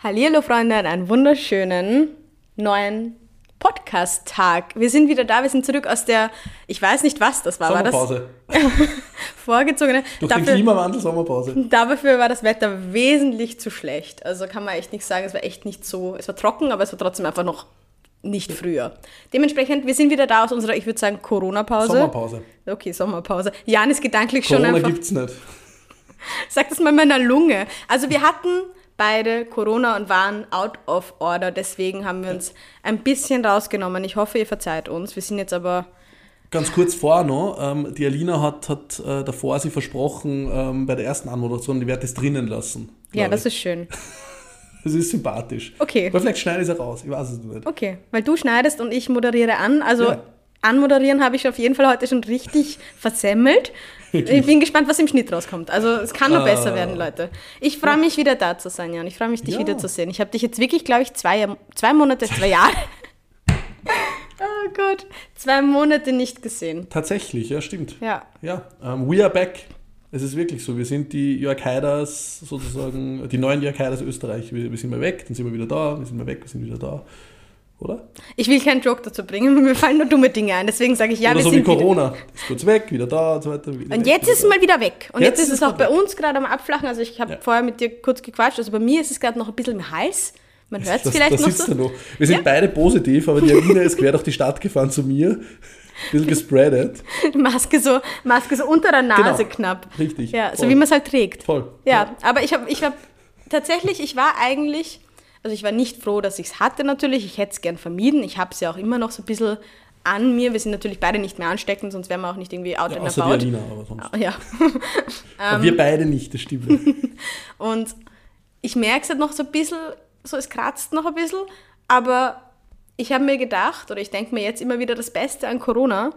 Hallihallo Freunde, einen wunderschönen neuen Podcast-Tag. Wir sind wieder da, wir sind zurück aus der, ich weiß nicht was das war. Sommerpause. War das vorgezogene. Durch den Klimawandel Sommerpause. Dafür war das Wetter wesentlich zu schlecht. Also kann man echt nicht sagen, es war echt nicht so, es war trocken, aber es war trotzdem einfach noch nicht früher. Dementsprechend, wir sind wieder da aus unserer, ich würde sagen, Corona-Pause. Sommerpause. Okay, Sommerpause. Jan ist gedanklich schon Corona einfach... gibt's nicht. Sag das mal meiner Lunge. Also wir hatten beide Corona und waren out of order. Deswegen haben wir uns ein bisschen rausgenommen. Ich hoffe, ihr verzeiht uns. Wir sind jetzt aber... Ganz kurz vorher noch, ähm, die Alina hat, hat äh, davor sie versprochen, ähm, bei der ersten Anmoderation, die wird das drinnen lassen. Ja, das ich. ist schön. Das ist sympathisch. Okay. Aber vielleicht schneide ich es raus, ich weiß es nicht. Okay, weil du schneidest und ich moderiere an. Also Ja. anmoderieren habe ich auf jeden Fall heute schon richtig versemmelt. Ich bin gespannt, was im Schnitt rauskommt. Also es kann nur Ah. besser werden, Leute. Ich freue mich wieder da zu sein, Jan. Ich freue mich, dich Ja. wiederzusehen. Ich habe dich jetzt wirklich, glaube ich, zwei, zwei Monate, zwei Jahre. oh Gott, zwei Monate nicht gesehen. Tatsächlich, ja, stimmt. Ja. Ja, ähm, we are back. Es ist wirklich so. Wir sind die Jörg Haiders, sozusagen, die neuen Jörg Haiders Österreich. Wir, wir sind mal weg, dann sind wir wieder da, wir sind mal weg, wir sind wieder da. Oder? Ich will keinen Joke dazu bringen, mir fallen nur dumme Dinge ein. Deswegen sage ich ja, Oder wir so wie sind wieder. Corona. Ist kurz weg, wieder da und so weiter. Und weg, jetzt wieder ist es da. mal wieder weg. Und jetzt, Jetzt ist es auch bei uns gerade am Abflachen. Also ich habe Ja. vorher mit dir kurz gequatscht. Also bei mir ist es gerade noch ein bisschen im Hals. Man hört es vielleicht das noch so. noch. Wir sind beide positiv, aber die Alina ist quer durch die Stadt gefahren zu mir. Ein bisschen gespreadet. Maske so, Maske so unter der Nase Genau. knapp. Richtig, Ja, so voll. wie man es halt trägt. Voll. Ja, aber ich habe ich hab, tatsächlich, ich war eigentlich, also ich war nicht froh, dass ich es hatte natürlich. Ich hätte es gern vermieden. Ich habe es ja auch immer noch so ein bisschen an mir. Wir sind natürlich beide nicht mehr ansteckend, sonst wären wir auch nicht irgendwie out Ja, and about. Alina, aber sonst. Ja. Aber wir beide nicht, das stimmt. Und ich merke es halt noch so ein bisschen, so es kratzt noch ein bisschen, aber ich habe mir gedacht, oder ich denke mir jetzt immer wieder, das Beste an Corona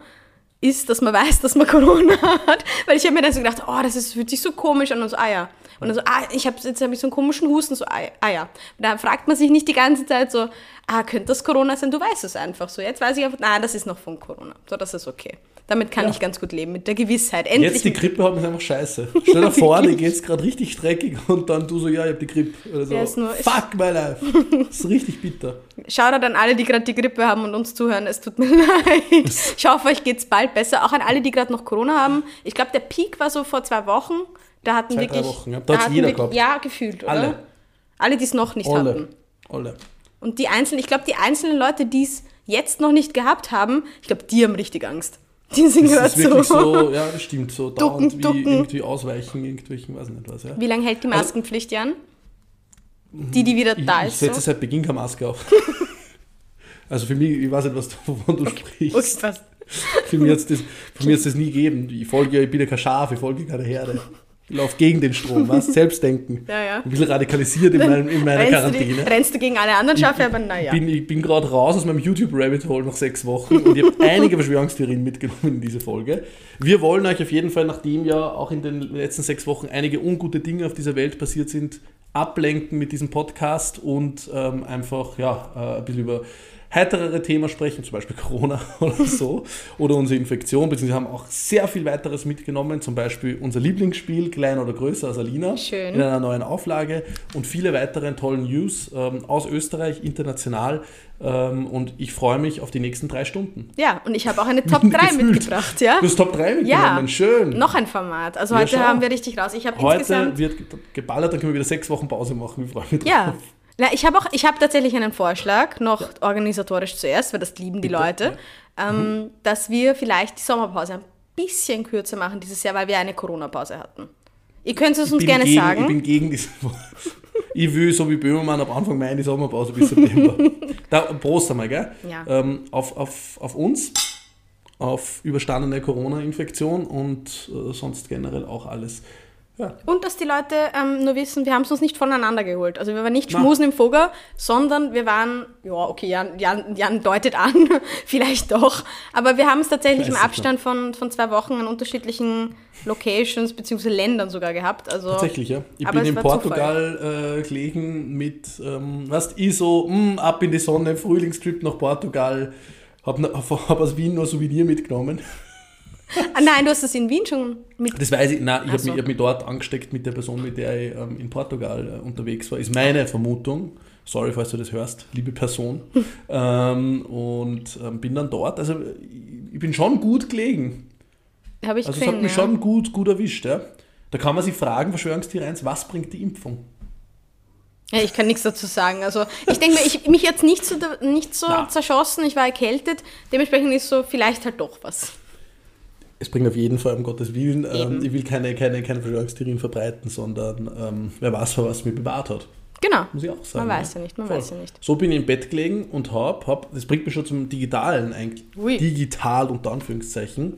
ist, dass man weiß, dass man Corona hat. Weil ich habe mir dann so gedacht, oh, das ist, fühlt sich so komisch an und so, ah ja. Und dann so, ah, ich habe jetzt hab ich so einen komischen Husten, so, ah, ah ja. Und da fragt man sich nicht die ganze Zeit so, ah, könnte das Corona sein? Du weißt es einfach so. Jetzt weiß ich einfach, nein, das ist noch von Corona. So, das ist okay. Damit kann Ja. ich ganz gut leben, mit der Gewissheit. Endlich. Jetzt die Grippe hat mich einfach scheiße. Stell dir vor, dir geht's gerade richtig streckig und dann du so, ja, ich hab die Grippe. Oder so, Ja, ist nur- fuck my life. Das ist richtig bitter. Shoutout an alle, die gerade die Grippe haben und uns zuhören. Es tut mir leid. Ich hoffe, euch geht's bald besser. Auch an alle, die gerade noch Corona haben. Ich glaube, der Peak war so vor zwei Wochen. Da hatten Zwei, drei wirklich. Wochen, ja. Da hat's hatten jeder gehabt. Ja, gefühlt, oder? Alle. Alle, die es noch nicht Alle. hatten. Alle. Und die einzelnen, ich glaube, die einzelnen Leute, die es jetzt noch nicht gehabt haben, ich glaube, die haben richtig Angst. Die sind gerade Das ist wirklich so. so, ja, das stimmt, so dauernd wie ducken. irgendwie ausweichen, irgendwelchen, weiß nicht was, ja. Wie lange hält die Maskenpflicht, Jan? Die, die wieder Ich, da ich ist. setze So. seit Beginn keine Maske auf. also für mich, ich weiß nicht, was du, wovon du sprichst. Okay, passt. Für mich hat es das, das nie gegeben. Ich folge ja, ich bin ja kein Schaf, ich folge keine Herde. Ich laufe gegen den Strom, was? Selbstdenken. Ja, ja. Ein bisschen radikalisiert in, meinem, in meiner Rennst du, die, Quarantäne. rennst du gegen alle anderen Schafe, aber naja. bin, ich bin gerade raus aus meinem YouTube-Rabbit Hole nach sechs Wochen und ich habe einige Verschwörungstheorien mitgenommen in diese Folge. Wir wollen euch auf jeden Fall, nachdem ja auch in den letzten sechs Wochen einige ungute Dinge auf dieser Welt passiert sind, ablenken mit diesem Podcast und ähm, einfach ja, äh, ein bisschen über heiterere Themen sprechen, zum Beispiel Corona oder so, oder unsere Infektion, beziehungsweise haben auch sehr viel weiteres mitgenommen, zum Beispiel unser Lieblingsspiel, klein oder größer als Alina, Schön. in einer neuen Auflage und viele weitere tollen News ähm, aus Österreich, international ähm, und ich freue mich auf die nächsten drei Stunden. Ja, und ich habe auch eine Top 3 Gefühlt. mitgebracht, ja? Du hast Top 3 mitgenommen, Ja, schön. noch ein Format. Also Ja, heute schau. haben wir richtig raus. Ich habe Heute insgesamt. wird ge- geballert, dann können wir wieder sechs Wochen Pause machen. Ich freue mich Ja. drauf. Na, ich habe auch, ich habe tatsächlich einen Vorschlag, noch organisatorisch zuerst, weil das lieben die Bitte, Leute, ähm, dass wir vielleicht die Sommerpause ein bisschen kürzer machen dieses Jahr, weil wir eine Corona-Pause hatten. Ihr könnt es uns gerne gegen, sagen. Ich bin gegen diese Ich will, so wie Böhmermann, ab Anfang Mai die Sommerpause bis September. da, Prost einmal, gell? Ja. Ähm, auf, auf, auf uns, auf überstandene Corona-Infektion und äh, sonst generell auch alles. Ja, Und dass die Leute ähm, nur wissen, wir haben es uns nicht voneinander geholt. Also wir waren nicht schmusen im Vogel, sondern wir waren, ja, okay, Jan, Jan, Jan deutet an, vielleicht doch, aber wir haben es tatsächlich im Abstand von, von zwei Wochen an unterschiedlichen Locations bzw. Ländern sogar gehabt. Also, tatsächlich, ja. Ich bin in Portugal äh, gelegen mit, ähm, weißt ich so, mh, ab in die Sonne, Frühlingstrip nach Portugal, hab, hab aus Wien nur Souvenir mitgenommen. Ah, nein, du hast das in Wien schon mit. Das weiß ich, nein, ich habe so. mich, ich hab mich dort angesteckt mit der Person, mit der ich ähm, in Portugal äh, unterwegs war. Ist meine Vermutung. Sorry, falls du das hörst, liebe Person. ähm, und ähm, bin dann dort. Also ich, bin schon gut gelegen. Habe ich Also es gesehen. hat mich ja. schon gut, gut erwischt. Ja. Da kann man sich fragen, Verschwörungstheorie 1, was bringt die Impfung? Ja, ich kann nichts dazu sagen. Also ich denke mir, ich, mich jetzt nicht so, nicht so Na. zerschossen, ich war erkältet. Dementsprechend ist so vielleicht halt doch was. Es bringt auf jeden Fall, um Gottes Willen, ähm, ich will keine, keine, keine Verschwörungstheorien verbreiten, sondern ähm, wer weiß, vor was mich bewahrt hat. Genau. Muss ich auch sagen. Man weiß ja nicht, man Voll. weiß ja nicht. So bin ich im Bett gelegen und hab, hab das bringt mich schon zum Digitalen eigentlich. Ui. Digital unter Anführungszeichen.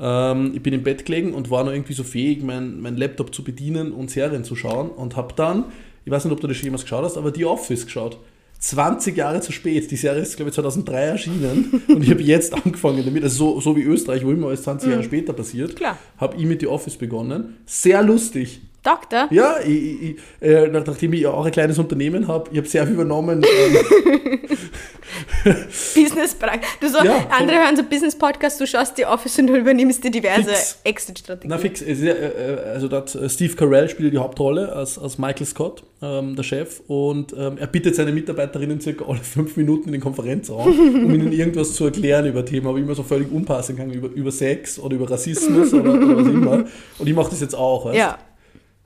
Ähm, ich bin im Bett gelegen und war noch irgendwie so fähig, mein, mein Laptop zu bedienen und Serien zu schauen und hab dann, ich weiß nicht, ob du das schon jemals geschaut hast, aber The Office geschaut. 20 Jahre zu spät. Die Serie ist, glaube ich, 2003 erschienen und ich habe jetzt angefangen damit. Also so, so wie Österreich, wo immer alles 20 Jahre später passiert, Mhm. Klar. habe ich mit The Office begonnen. Sehr lustig. Doktor? Ja, ich, ich, äh, nach- nachdem ich auch ein kleines Unternehmen habe, ich habe sehr viel übernommen. Ähm, Business Du so, Ja, andere hören so Business-Podcast, du schaust die Office und du übernimmst dir diverse. Exit-Strategien. na fix, äh, äh, also dort äh, Steve Carell spielt die Hauptrolle als, als Michael Scott, ähm, der Chef, und ähm, er bittet seine Mitarbeiterinnen circa alle fünf Minuten in den Konferenzraum, um ihnen irgendwas zu erklären über Themen, aber immer so völlig unpassend kann, über, über Sex oder über Rassismus oder, oder was immer. Und ich mache das jetzt auch, weißt? Ja,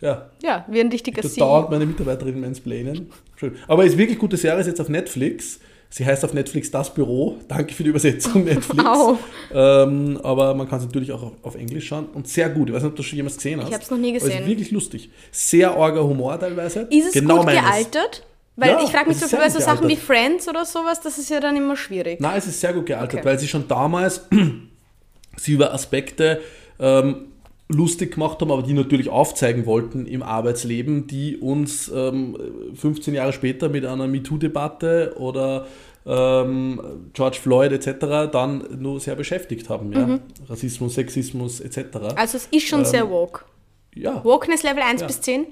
ja. ja, wie ein richtiger Da Sie. dauert meine Mitarbeiterin mansplainen. Schön. Aber ist wirklich gute Serie, ist jetzt auf Netflix. Sie heißt auf Netflix Das Büro. Danke für die Übersetzung, Netflix. Wow. Ähm, aber man kann es natürlich auch auf, auf Englisch schauen. Und sehr gut. Ich weiß nicht, ob du schon jemals gesehen hast. Ich hab's noch nie Aber es gesehen. ist wirklich lustig. Sehr arger Humor teilweise. Ist es genau gut meines. gealtert? Weil Ja, ich frage mich es so bei so Sachen wie. Friends oder sowas, das ist ja dann immer schwierig. Nein, es ist sehr gut gealtert, Okay. weil sie schon damals sie über Aspekte ähm, lustig gemacht haben, aber die natürlich aufzeigen wollten im Arbeitsleben, die uns ähm, 15 Jahre später mit einer MeToo-Debatte oder ähm, George Floyd etc. dann nur sehr beschäftigt haben. Ja? Mhm. Rassismus, Sexismus etc. Also es ist schon sehr woke. ja, Wokeness Level 1 Ja. bis 10?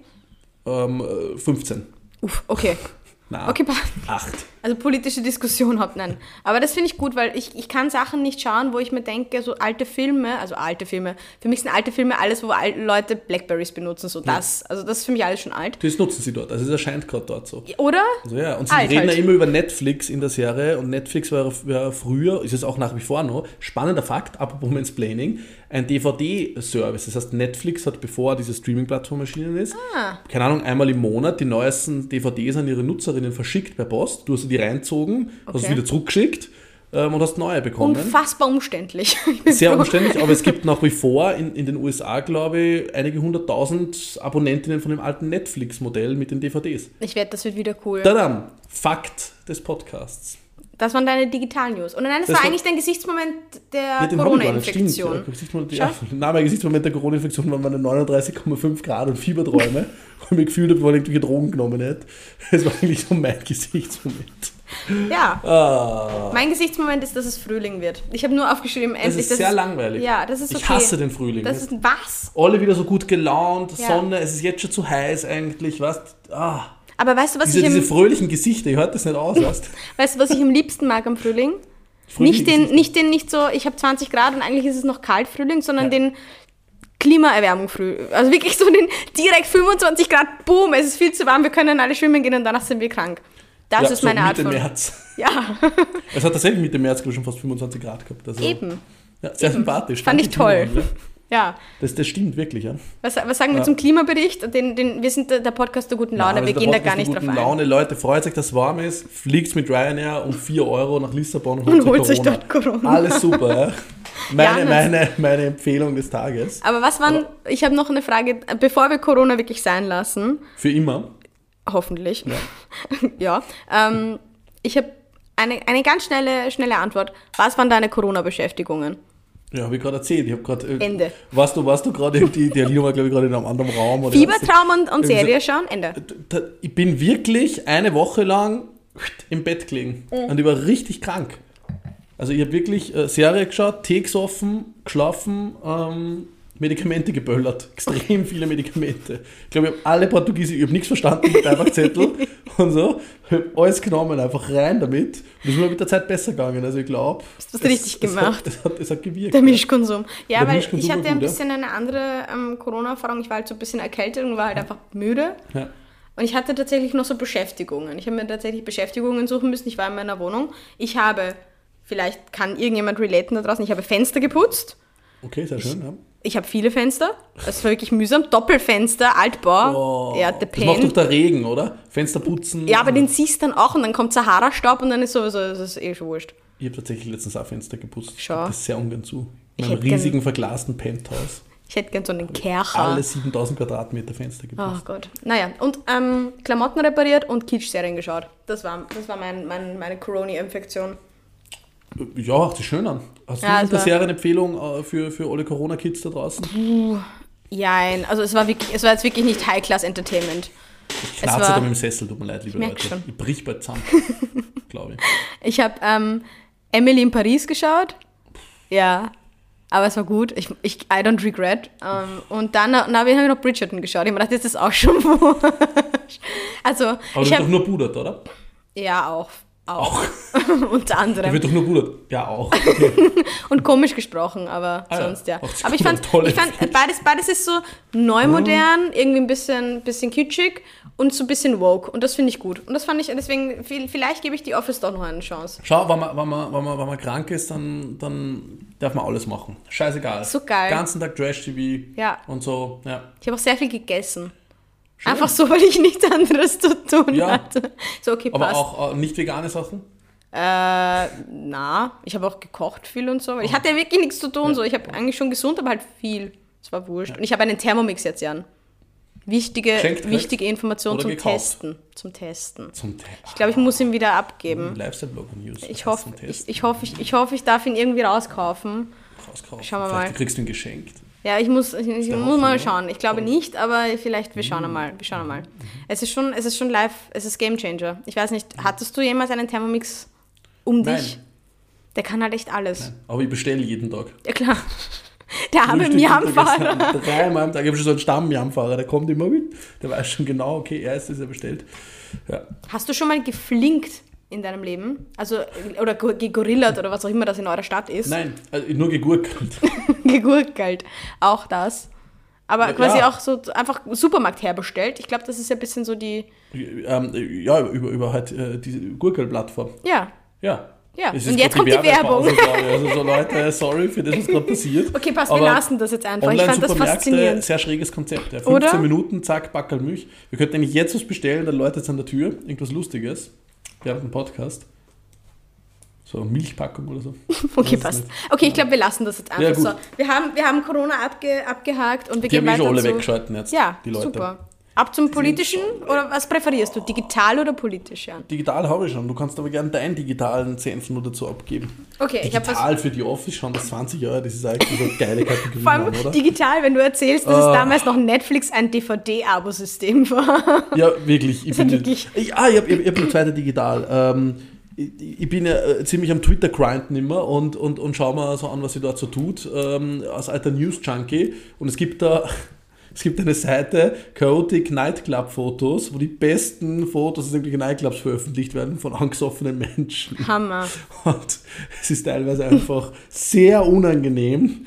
ähm, äh, 15. Uff, okay. Na, Okay. 8. Also politische Diskussion habt, nein. Aber das finde ich gut, weil ich, ich kann Sachen nicht schauen, wo ich mir denke, so alte Filme, also alte Filme, für mich sind alte Filme alles, wo alte Leute Blackberries benutzen, so das. Also das ist für mich alles schon alt. Das nutzen sie dort. Also es erscheint gerade dort so. Oder? Also ja, und sie Alt reden halt. ja immer über Netflix in der Serie und Netflix war, war früher, ist es auch nach wie vor noch, spannender Fakt, apropos Mansplaining, ein DVD-Service. Das heißt, Netflix hat, bevor diese Streaming-Plattform erschienen ist, Ah. keine Ahnung, einmal im Monat die neuesten DVDs an ihre Nutzerinnen verschickt per Post. Du hast die reinzogen, hast Okay. sie wieder zurückgeschickt ähm, und hast neue bekommen. Unfassbar umständlich. Sehr froh. umständlich, aber es gibt nach wie vor in, in den USA, glaube ich, einige hunderttausend Abonnentinnen von dem alten Netflix-Modell mit den DVDs. Ich wette, das wird wieder cool. Tadam! Fakt des Podcasts. Das waren deine Digital-News. Und nein, das, Das war eigentlich dein Gesichtsmoment der Corona-Infektion. Ja, na, mein Gesichtsmoment der Corona-Infektion waren meine 39,5 Grad und Fieberträume, wo ich mich gefühlt habe, weil ich irgendwelche Drogen genommen hätte. Das war eigentlich so mein Gesichtsmoment. Ja. Ah, Mein Gesichtsmoment ist, dass es Frühling wird. Ich habe nur aufgeschrieben, das endlich. ist sehr langweilig. Ja, das ist okay. Ich hasse den Frühling. Das ist was? Alle wieder so gut gelaunt, Ja. Sonne, es ist jetzt schon zu heiß eigentlich, weißt ah, Aber weißt du, was diese, ich diese im, fröhlichen Gesichter, ich hört das nicht aus, weißt weißt du, was ich am liebsten mag am Frühling? Fröhliche Nicht den, nicht den, nicht so, ich habe 20 Grad und eigentlich ist es noch kalt Frühling, sondern Ja. den Klimaerwärmung früh. Also wirklich so den direkt 25 Grad, boom, es ist viel zu warm, wir können alle schwimmen gehen und danach sind wir krank. Das ja, ist so meine Art Mitte von. März. Ja, Es hat tatsächlich Mitte März glaub ich, schon fast 25 Grad gehabt. Also, eben. Ja, sehr sympathisch. Fand Danke, ich toll. Klimawandel. Ja. Das, das stimmt wirklich, ja. Was, was sagen wir Ja. zum Klimabericht? Den, den, wir sind der, Podcast der guten Laune, Nein, wir gehen da gar nicht drauf ein. Laune. Leute, freut euch, dass es warm ist. Fliegt mit Ryanair um 4 Euro nach Lissabon und Und holt, holt sich dort Corona. Alles super, ja. Meine, Ja, meine, meine Empfehlung des Tages. Aber was waren, ich habe noch eine Frage, bevor wir Corona wirklich sein lassen, Für immer. hoffentlich, ja, ähm, ich habe eine, eine ganz schnelle, schnelle Antwort. Was waren deine Corona-Beschäftigungen? Ja, habe ich gerade erzählt. Ich habe gerade. äh, Ende. Warst du, warst du gerade, die, die Alina war, glaube ich, gerade in einem anderen Raum. Oder Fiebertraum und, und so- Serie schauen? Ende. Da- Ich bin wirklich eine Woche lang im Bett gelegen Mhm. und ich war richtig krank. Also ich habe wirklich äh, Serie geschaut, Tee gesoffen, geschlafen, ähm, Medikamente geböllert. Extrem viele Medikamente. Ich glaube, ich habe alle Portugiesisch, ich habe nichts verstanden mit Zettel und so. Ich habe alles genommen, einfach rein damit. Und es ist mir mit der Zeit besser gegangen. Also ich glaube. Das hast du richtig gemacht. Es hat, es, hat, es hat gewirkt. Der Mischkonsum. Ja, Der weil Mischkonsum ich hatte ein gut, ja. bisschen eine andere ähm, Corona-Erfahrung. Ich war halt so ein bisschen erkältet und war halt einfach müde. Ja. Und ich hatte tatsächlich noch so Beschäftigungen. Ich habe mir tatsächlich Beschäftigungen suchen müssen. Ich war in meiner Wohnung. Ich habe, vielleicht kann irgendjemand relaten da draußen, ich habe Fenster geputzt. Okay, sehr schön. Ja. Ich habe viele Fenster. Das war wirklich mühsam. Doppelfenster, Altbau. Oh, ja, the das macht doch der Regen, oder? Fenster putzen. Ja, aber den siehst du dann auch und dann kommt Sahara-Staub und dann ist sowieso, das ist eh schon wurscht. Ich habe tatsächlich letztens auch Fenster geputzt. Schau. Das ist sehr ungern zu. In einem hätte gern- riesigen verglasten Penthouse. Ich hätte gern so einen Kercher. Alle 7000 Quadratmeter Fenster geputzt. Oh Gott. Naja, und ähm, Klamotten repariert und Kitsch-Serien geschaut. Das war, das war mein, mein, meine Corona-Infektion. Ja, hört sich schön an. Hast Ja, du eine Serienempfehlung äh, für, für alle Corona-Kids da draußen? Jein, also es war, wirklich, es war jetzt wirklich nicht High-Class-Entertainment. Ich knarze da mit dem Sessel, tut mir leid, liebe merk Leute. schon. Ich brich bald zusammen, glaube ich. Ich habe ähm, Emily in Paris geschaut. Ja, aber es war gut. Ich, ich I don't regret. Ähm, und dann, dann habe ich noch Bridgerton geschaut. Ich habe mir gedacht, jetzt ist das auch schon wurscht. Also, Aber ich du habe... doch nur pudert, oder? Ja, auch. Auch. Unter anderem. wird doch nur pudert. Ja, auch. Okay. Und komisch gesprochen, aber Ah sonst ja. Aber ich fand, ich fand beides, beides ist so neu modern, irgendwie ein bisschen, bisschen kitschig und so ein bisschen woke. Und das finde ich gut. Und das fand ich, deswegen, viel- vielleicht gebe ich die Office doch noch eine Chance. Schau, wenn man, wenn, man, wenn, man, wenn man krank ist, dann, dann darf man alles machen. Scheißegal. So geil. ganzen Tag Trash-TV Ja. und so. Ja. Ich habe auch sehr viel gegessen. Einfach so, weil ich nichts anderes zu tun Ja. hatte. So, okay, Aber passt. auch äh, nicht vegane Sachen? Äh, na, ich habe auch gekocht viel und so. Weil ich hatte ja wirklich nichts zu tun. So. Ich habe eigentlich schon gesund, aber halt viel. Es war wurscht. Und ich habe einen Thermomix jetzt, Jan. Wichtige, gekriegt? wichtige Information zum gekauft? Testen. Zum Testen. Zum Teil. Ich glaube, ich muss ihn wieder abgeben. Lifestyle-Blogger-News. Ich hoffe, ich, ich, hoffe, ich, ich hoffe, ich darf ihn irgendwie rauskaufen. Schauen wir Vielleicht mal. kriegst du ihn geschenkt. Ja, ich muss, ich, ich muss mal Hoffnung, schauen. Ich glaube nicht, aber vielleicht, wir schauen einmal. Wir schauen einmal. Es ist schon, es ist schon live, es ist Game Changer. Ich weiß nicht, hattest du jemals einen Thermomix um Nein. dich? Der kann halt echt alles. Aber ich bestelle jeden Tag. Ja klar. Der arme Miamfahrer. Dreimal am Tag. Ich habe schon so einen Stamm-Miamfahrer, der kommt immer mit. Der weiß schon genau, okay, er ist das, er bestellt. Ja. Hast du schon mal geflinkt in deinem Leben? Also, oder go- gegorillert oder was auch immer das in eurer Stadt ist? Nein, also nur gegurkelt. Gegurkelt. Auch das. Aber Ja, quasi ja. auch so einfach Supermarkt herbestellt. Ich glaube, das ist ja ein bisschen so die. ähm, ja, über, über halt äh, diese Gurkel-Plattform. Ja. Ja. Ja, und jetzt kommt die Werbung. Also so Leute, sorry für das, was gerade passiert. Okay, passt, wir lassen das jetzt einfach. Ich fand das faszinierend. sehr schräges Konzept. Ja. 15 Oder? Minuten, zack, Backerl Milch. Wir könnten eigentlich jetzt was bestellen, dann läutet es an der Tür. Irgendwas Lustiges. Während dem Podcast. So eine Milchpackung oder so. Okay, passt. nicht. Okay, ich glaube, wir lassen das jetzt Ja, einfach gut. so. Wir haben, wir haben Corona abge, abgehakt und wir Die gehen haben eh weiter schon alle zu... weggeschalten jetzt, Ja, die Leute. super. Ab zum Politischen oder was präferierst du? Digital oder politisch, Jan? Digital habe ich schon. Du kannst aber gerne deinen digitalen Senf nur dazu abgeben. Okay, ich habe. Digital für die Office schon das 20 Jahre, das ist eigentlich eine geile Kategorie, Vor allem oder? digital, wenn du erzählst, dass es Ah. damals noch Netflix ein DVD-Abo-System war. Ja, wirklich. Ich ja bin, wirklich- Ich, ah, ich habe hab eine zweite digital. Ähm, ich, ich bin ja äh, ziemlich am Twitter-Grinden immer und, und, und schaue mir so an, was sie dort so tut, ähm, als alter News-Junkie. Und es gibt da es gibt eine Seite, Chaotic Nightclub Fotos, wo die besten Fotos aus irgendwelchen Nightclubs veröffentlicht werden von angesoffenen Menschen. Hammer. Und es ist teilweise einfach sehr unangenehm,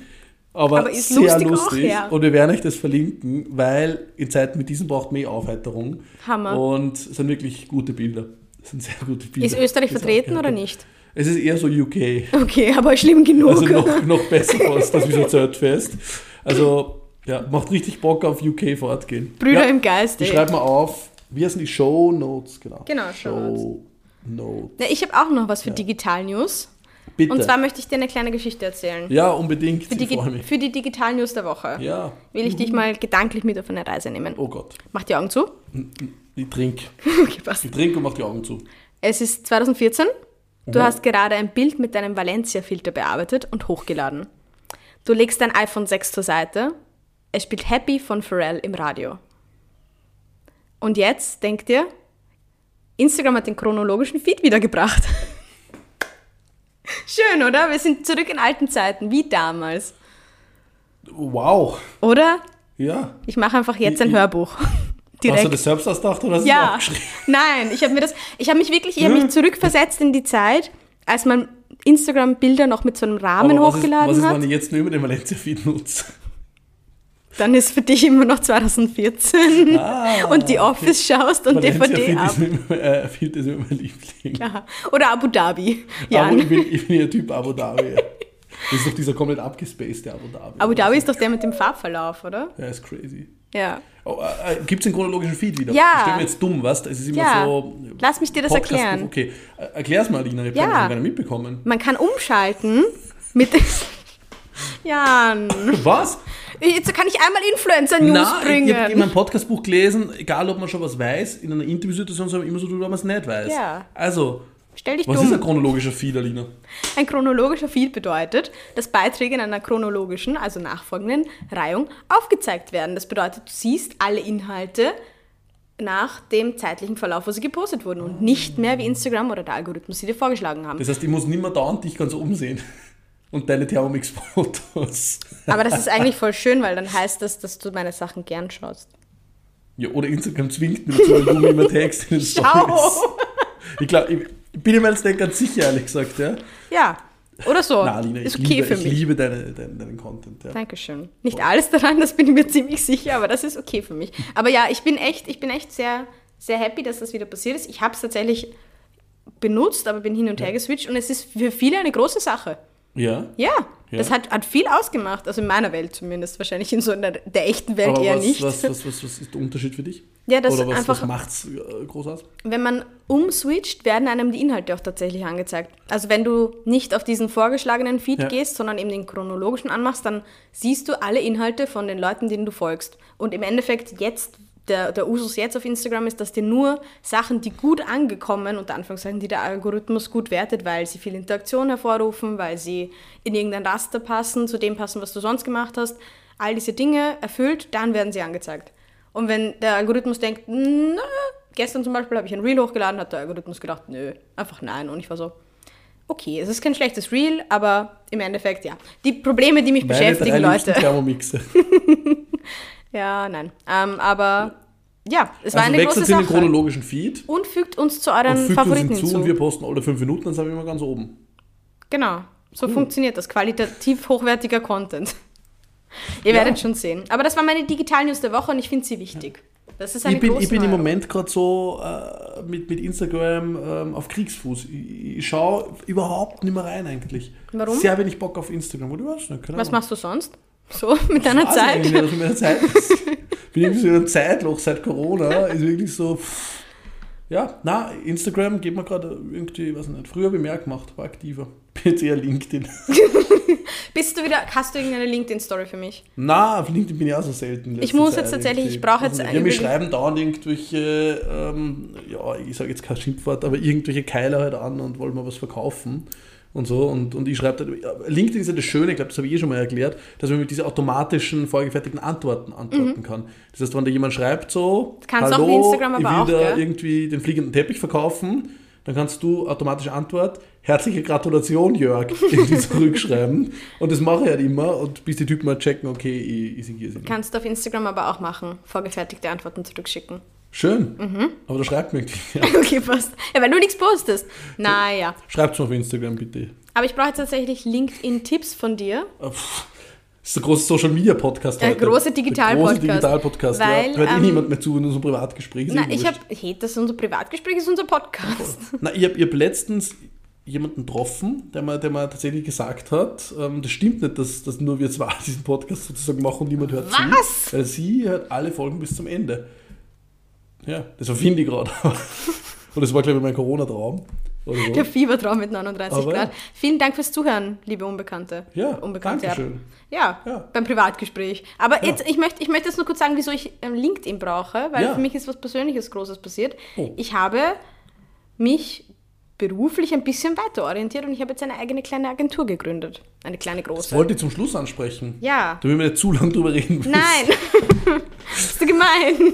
aber, Aber ist sehr lustig lustig. auch, ja. Und wir werden euch das verlinken, weil in Zeiten mit diesen braucht man eh Aufheiterung. Hammer. Und es sind wirklich gute Bilder. Es sind sehr gute Bilder. Ist Österreich es vertreten oder aufgeheitert. nicht? Es ist eher so UK. Okay, aber schlimm genug. Also noch, noch besser fast, das Wieso Zeltfest. Also, ja, macht richtig Bock auf UK fortgehen. Brüder ja, im Geiste. Ich schreibe mal auf, wie heißen die Show Notes, genau. Genau, Show Notes. Notes. Na, ich habe auch noch was für Digital News. Bitte. Und zwar möchte ich dir eine kleine Geschichte erzählen. ja, unbedingt. Für, die, für die Digital News der Woche Ja. will ich dich mal gedanklich mit auf eine Reise nehmen. Oh Gott. Mach die Augen zu. Ich trinke. Okay, passt. Ich trinke und mach die Augen zu. Es ist 2014. Du Mhm. hast gerade ein Bild mit deinem Valencia-Filter bearbeitet und hochgeladen. Du legst dein iPhone 6 zur Seite. Es spielt Happy von Pharrell im Radio. Und jetzt denkt dir, Instagram hat den chronologischen Feed wiedergebracht. Schön, oder? Wir sind zurück in alten Zeiten, wie damals. Wow. Oder? Ja. Ich mache einfach jetzt ein Ich- Hörbuch. Hast du Direkt. das selbst ausgedacht oder hast du Ja. aufgeschrieben? Nein, ich habe mir das, ich habe mich wirklich, ich habe mich zurückversetzt in die Zeit, als man Instagram-Bilder noch mit so einem Rahmen Aber was ist, hochgeladen was ist, hat. wenn ich jetzt nur über den Valencia-Feed nutze? Dann ist für dich immer noch 2014 Ah, und die Office schaust und DVD Valencia-Feed ab. äh, Feed ist immer mein Liebling. Ja. Oder Abu Dhabi. Jan. ich bin, ich bin ja Typ Abu Dhabi. ja. Das ist doch dieser komplett abgespacede Abu Dhabi. Abu Dhabi ist doch der mit dem Farbverlauf, oder? Ja, ist crazy. Ja. Oh, äh, Gibt es den chronologischen Feed wieder? Ja. Ich stelle mir jetzt dumm, was? Es ist immer Ja. so. Lass mich dir das Podcast- erklären. Okay, äh, erklär's mal, Lina. Ich habe Ja. noch gar nicht mitbekommen. Man kann umschalten mit dem. Jan. Was? Jetzt kann ich einmal Influencer-News Nein, ich bringen. habe in meinem Podcastbuch gelesen, egal ob man schon was weiß, in einer Interviewsituation soll man immer so tun, wenn man es nicht weiß. Ja. Also, Stell dich was dumm. ist ein chronologischer Feed, Alina? Ein chronologischer Feed bedeutet, dass Beiträge in einer chronologischen, also nachfolgenden Reihung aufgezeigt werden. Das bedeutet, du siehst alle Inhalte nach dem zeitlichen Verlauf, wo sie gepostet wurden und nicht mehr wie Instagram oder der Algorithmus sie dir vorgeschlagen haben. Das heißt, ich muss nicht mehr dauernd dich ganz oben sehen. Und deine Thermomix-Fotos. Aber das ist eigentlich voll schön, weil dann heißt das, dass du meine Sachen gern schaust. Ja, oder Instagram zwingt mich dazu, weil du mir immer Text in den Stories. Schau! Ich glaube, ich bin mir jetzt nicht ganz sicher, ehrlich gesagt. Ja. Ja, oder so. Nein, Alina, ist ich, okay liebe, für ich mich. liebe deine, deinen, deinen Content. Ja. Dankeschön. Nicht alles daran, das bin ich mir ziemlich sicher, aber das ist okay für mich. Aber ja, ich bin echt, ich bin echt sehr, sehr happy, dass das wieder passiert ist. Ich habe es tatsächlich benutzt, aber bin hin und her geswitcht und es ist für viele eine große Sache. Ja. Ja, Ja. das hat, hat viel ausgemacht, also in meiner Welt zumindest, wahrscheinlich in so einer, der echten Welt Aber eher was, nicht. Was, was, was, was ist der Unterschied für dich? Ja, das Oder was, einfach- was macht's äh, groß aus? Wenn man umswitcht, werden einem die Inhalte auch tatsächlich angezeigt. Also wenn du nicht auf diesen vorgeschlagenen Feed Ja. gehst, sondern eben den chronologischen anmachst, dann siehst du alle Inhalte von den Leuten, denen du folgst. Und im Endeffekt jetzt, der, der Usus jetzt auf Instagram ist, dass dir nur Sachen, die gut angekommen, unter Anführungszeichen, die der Algorithmus gut wertet, weil sie viel Interaktion hervorrufen, weil sie in irgendein Raster passen, zu dem passen, was du sonst gemacht hast, all diese Dinge erfüllt, dann werden sie angezeigt. Und wenn der Algorithmus denkt, na, gestern zum Beispiel habe ich ein Reel hochgeladen, hat der Algorithmus gedacht, nö, einfach nein. Und ich war so, okay, es ist kein schlechtes Reel, aber im Endeffekt, ja. Die Probleme, die mich Meine beschäftigen, Leute. Ja, nein. Ähm, aber ja, es war Also eine große in den Sache. chronologischen Feed Und fügt uns zu und euren fügt uns Favoriten hinzu hinzu. und wir posten alle fünf Minuten, dann sind wir immer ganz oben. Genau. So funktioniert das. Qualitativ hochwertiger Content. Ihr Ja. werdet schon sehen. Aber das war meine Digital-News der Woche und ich finde sie wichtig. Das ist eine Ich bin, ich bin im. Moment gerade so äh, mit, mit Instagram ähm, auf Kriegsfuß. Ich, ich schaue überhaupt nicht mehr rein eigentlich. Warum? Sehr wenig Bock auf Instagram. Oder was? Keine Was machst du sonst? So, mit deiner ich Zeit? nicht, was mit Zeit ist. bin irgendwie so in einem Zeitloch seit Corona. Ist wirklich so. pff. Ja, na, Instagram geht mir gerade irgendwie, weiß nicht, früher ich mehr gemacht, war aktiver. Bin jetzt eher LinkedIn. Bist du wieder, hast du irgendeine LinkedIn-Story für mich? Na, auf LinkedIn bin ich auch so selten. Ich muss Zeit jetzt tatsächlich- irgendwie. ich brauche jetzt Also, eine Ja, mir wirklich- schreiben dauernd irgendwelche, ähm, ja, ich sage jetzt kein Schimpfwort, aber irgendwelche Keiler halt an und wollen mal was verkaufen und so. Und, und ich schreibe, LinkedIn ist ja das Schöne, ich glaube, das habe ich eh schon mal erklärt, dass man mit diesen automatischen, vorgefertigten Antworten antworten kann. Das heißt, wenn da jemand schreibt so, Mhm. Kannst du hallo, auf Instagram aber ich will auch, da gell? irgendwie den fliegenden Teppich verkaufen, dann kannst du automatische Antwort, herzliche Gratulation, Jörg, irgendwie zurückschreiben. Und das mache ich halt immer und bis die Typen mal checken, okay, ich, ich sie nicht. Kannst du auf Instagram aber auch machen. Vorgefertigte Antworten zurückschicken. Schön. Mhm. Aber da schreibt mir irgendwie. Okay, passt. Ja, weil du nichts postest. Naja. Schreibt mir auf Instagram bitte. Aber ich brauche jetzt tatsächlich LinkedIn-Tipps von dir. Ah, pff, Das ist der große Social Media Podcast Der heute. große Digital-Podcast. Der große Digital-Podcast, Weil, ja. Hört eh ähm, niemand mehr zu in unserem Privatgespräch. ist eh Nein, ich habe. Hey, das ist unser Privatgespräch, ist unser Podcast. Na, ich habe hab letztens jemanden getroffen, der mir, der mir tatsächlich gesagt hat, ähm, das stimmt nicht, dass, dass nur wir zwei diesen Podcast sozusagen machen und niemand hört Was? zu. Weil sie hört alle Folgen bis zum Ende. Ja, das erfinde ich gerade. Und das war, glaube ich, mein Corona-Traum. Oder so. Der Fiebertraum mit 39 Aber- Grad. Vielen Dank fürs Zuhören, liebe Unbekannte. Ja, Unbekannte. Dankeschön. Ja, Ja. beim Privatgespräch. Aber Ja. jetzt, ich möchte ich möchte jetzt nur kurz sagen, wieso ich ähm, LinkedIn brauche, weil Ja. für mich ist was Persönliches Großes passiert. Oh. Ich habe mich beruflich ein bisschen weiter orientiert und ich habe jetzt eine eigene kleine Agentur gegründet. Eine kleine Das große. wollte ich zum Schluss ansprechen. Ja. Da will wir nicht zu lange drüber reden. müssen. Nein! Bist du gemein?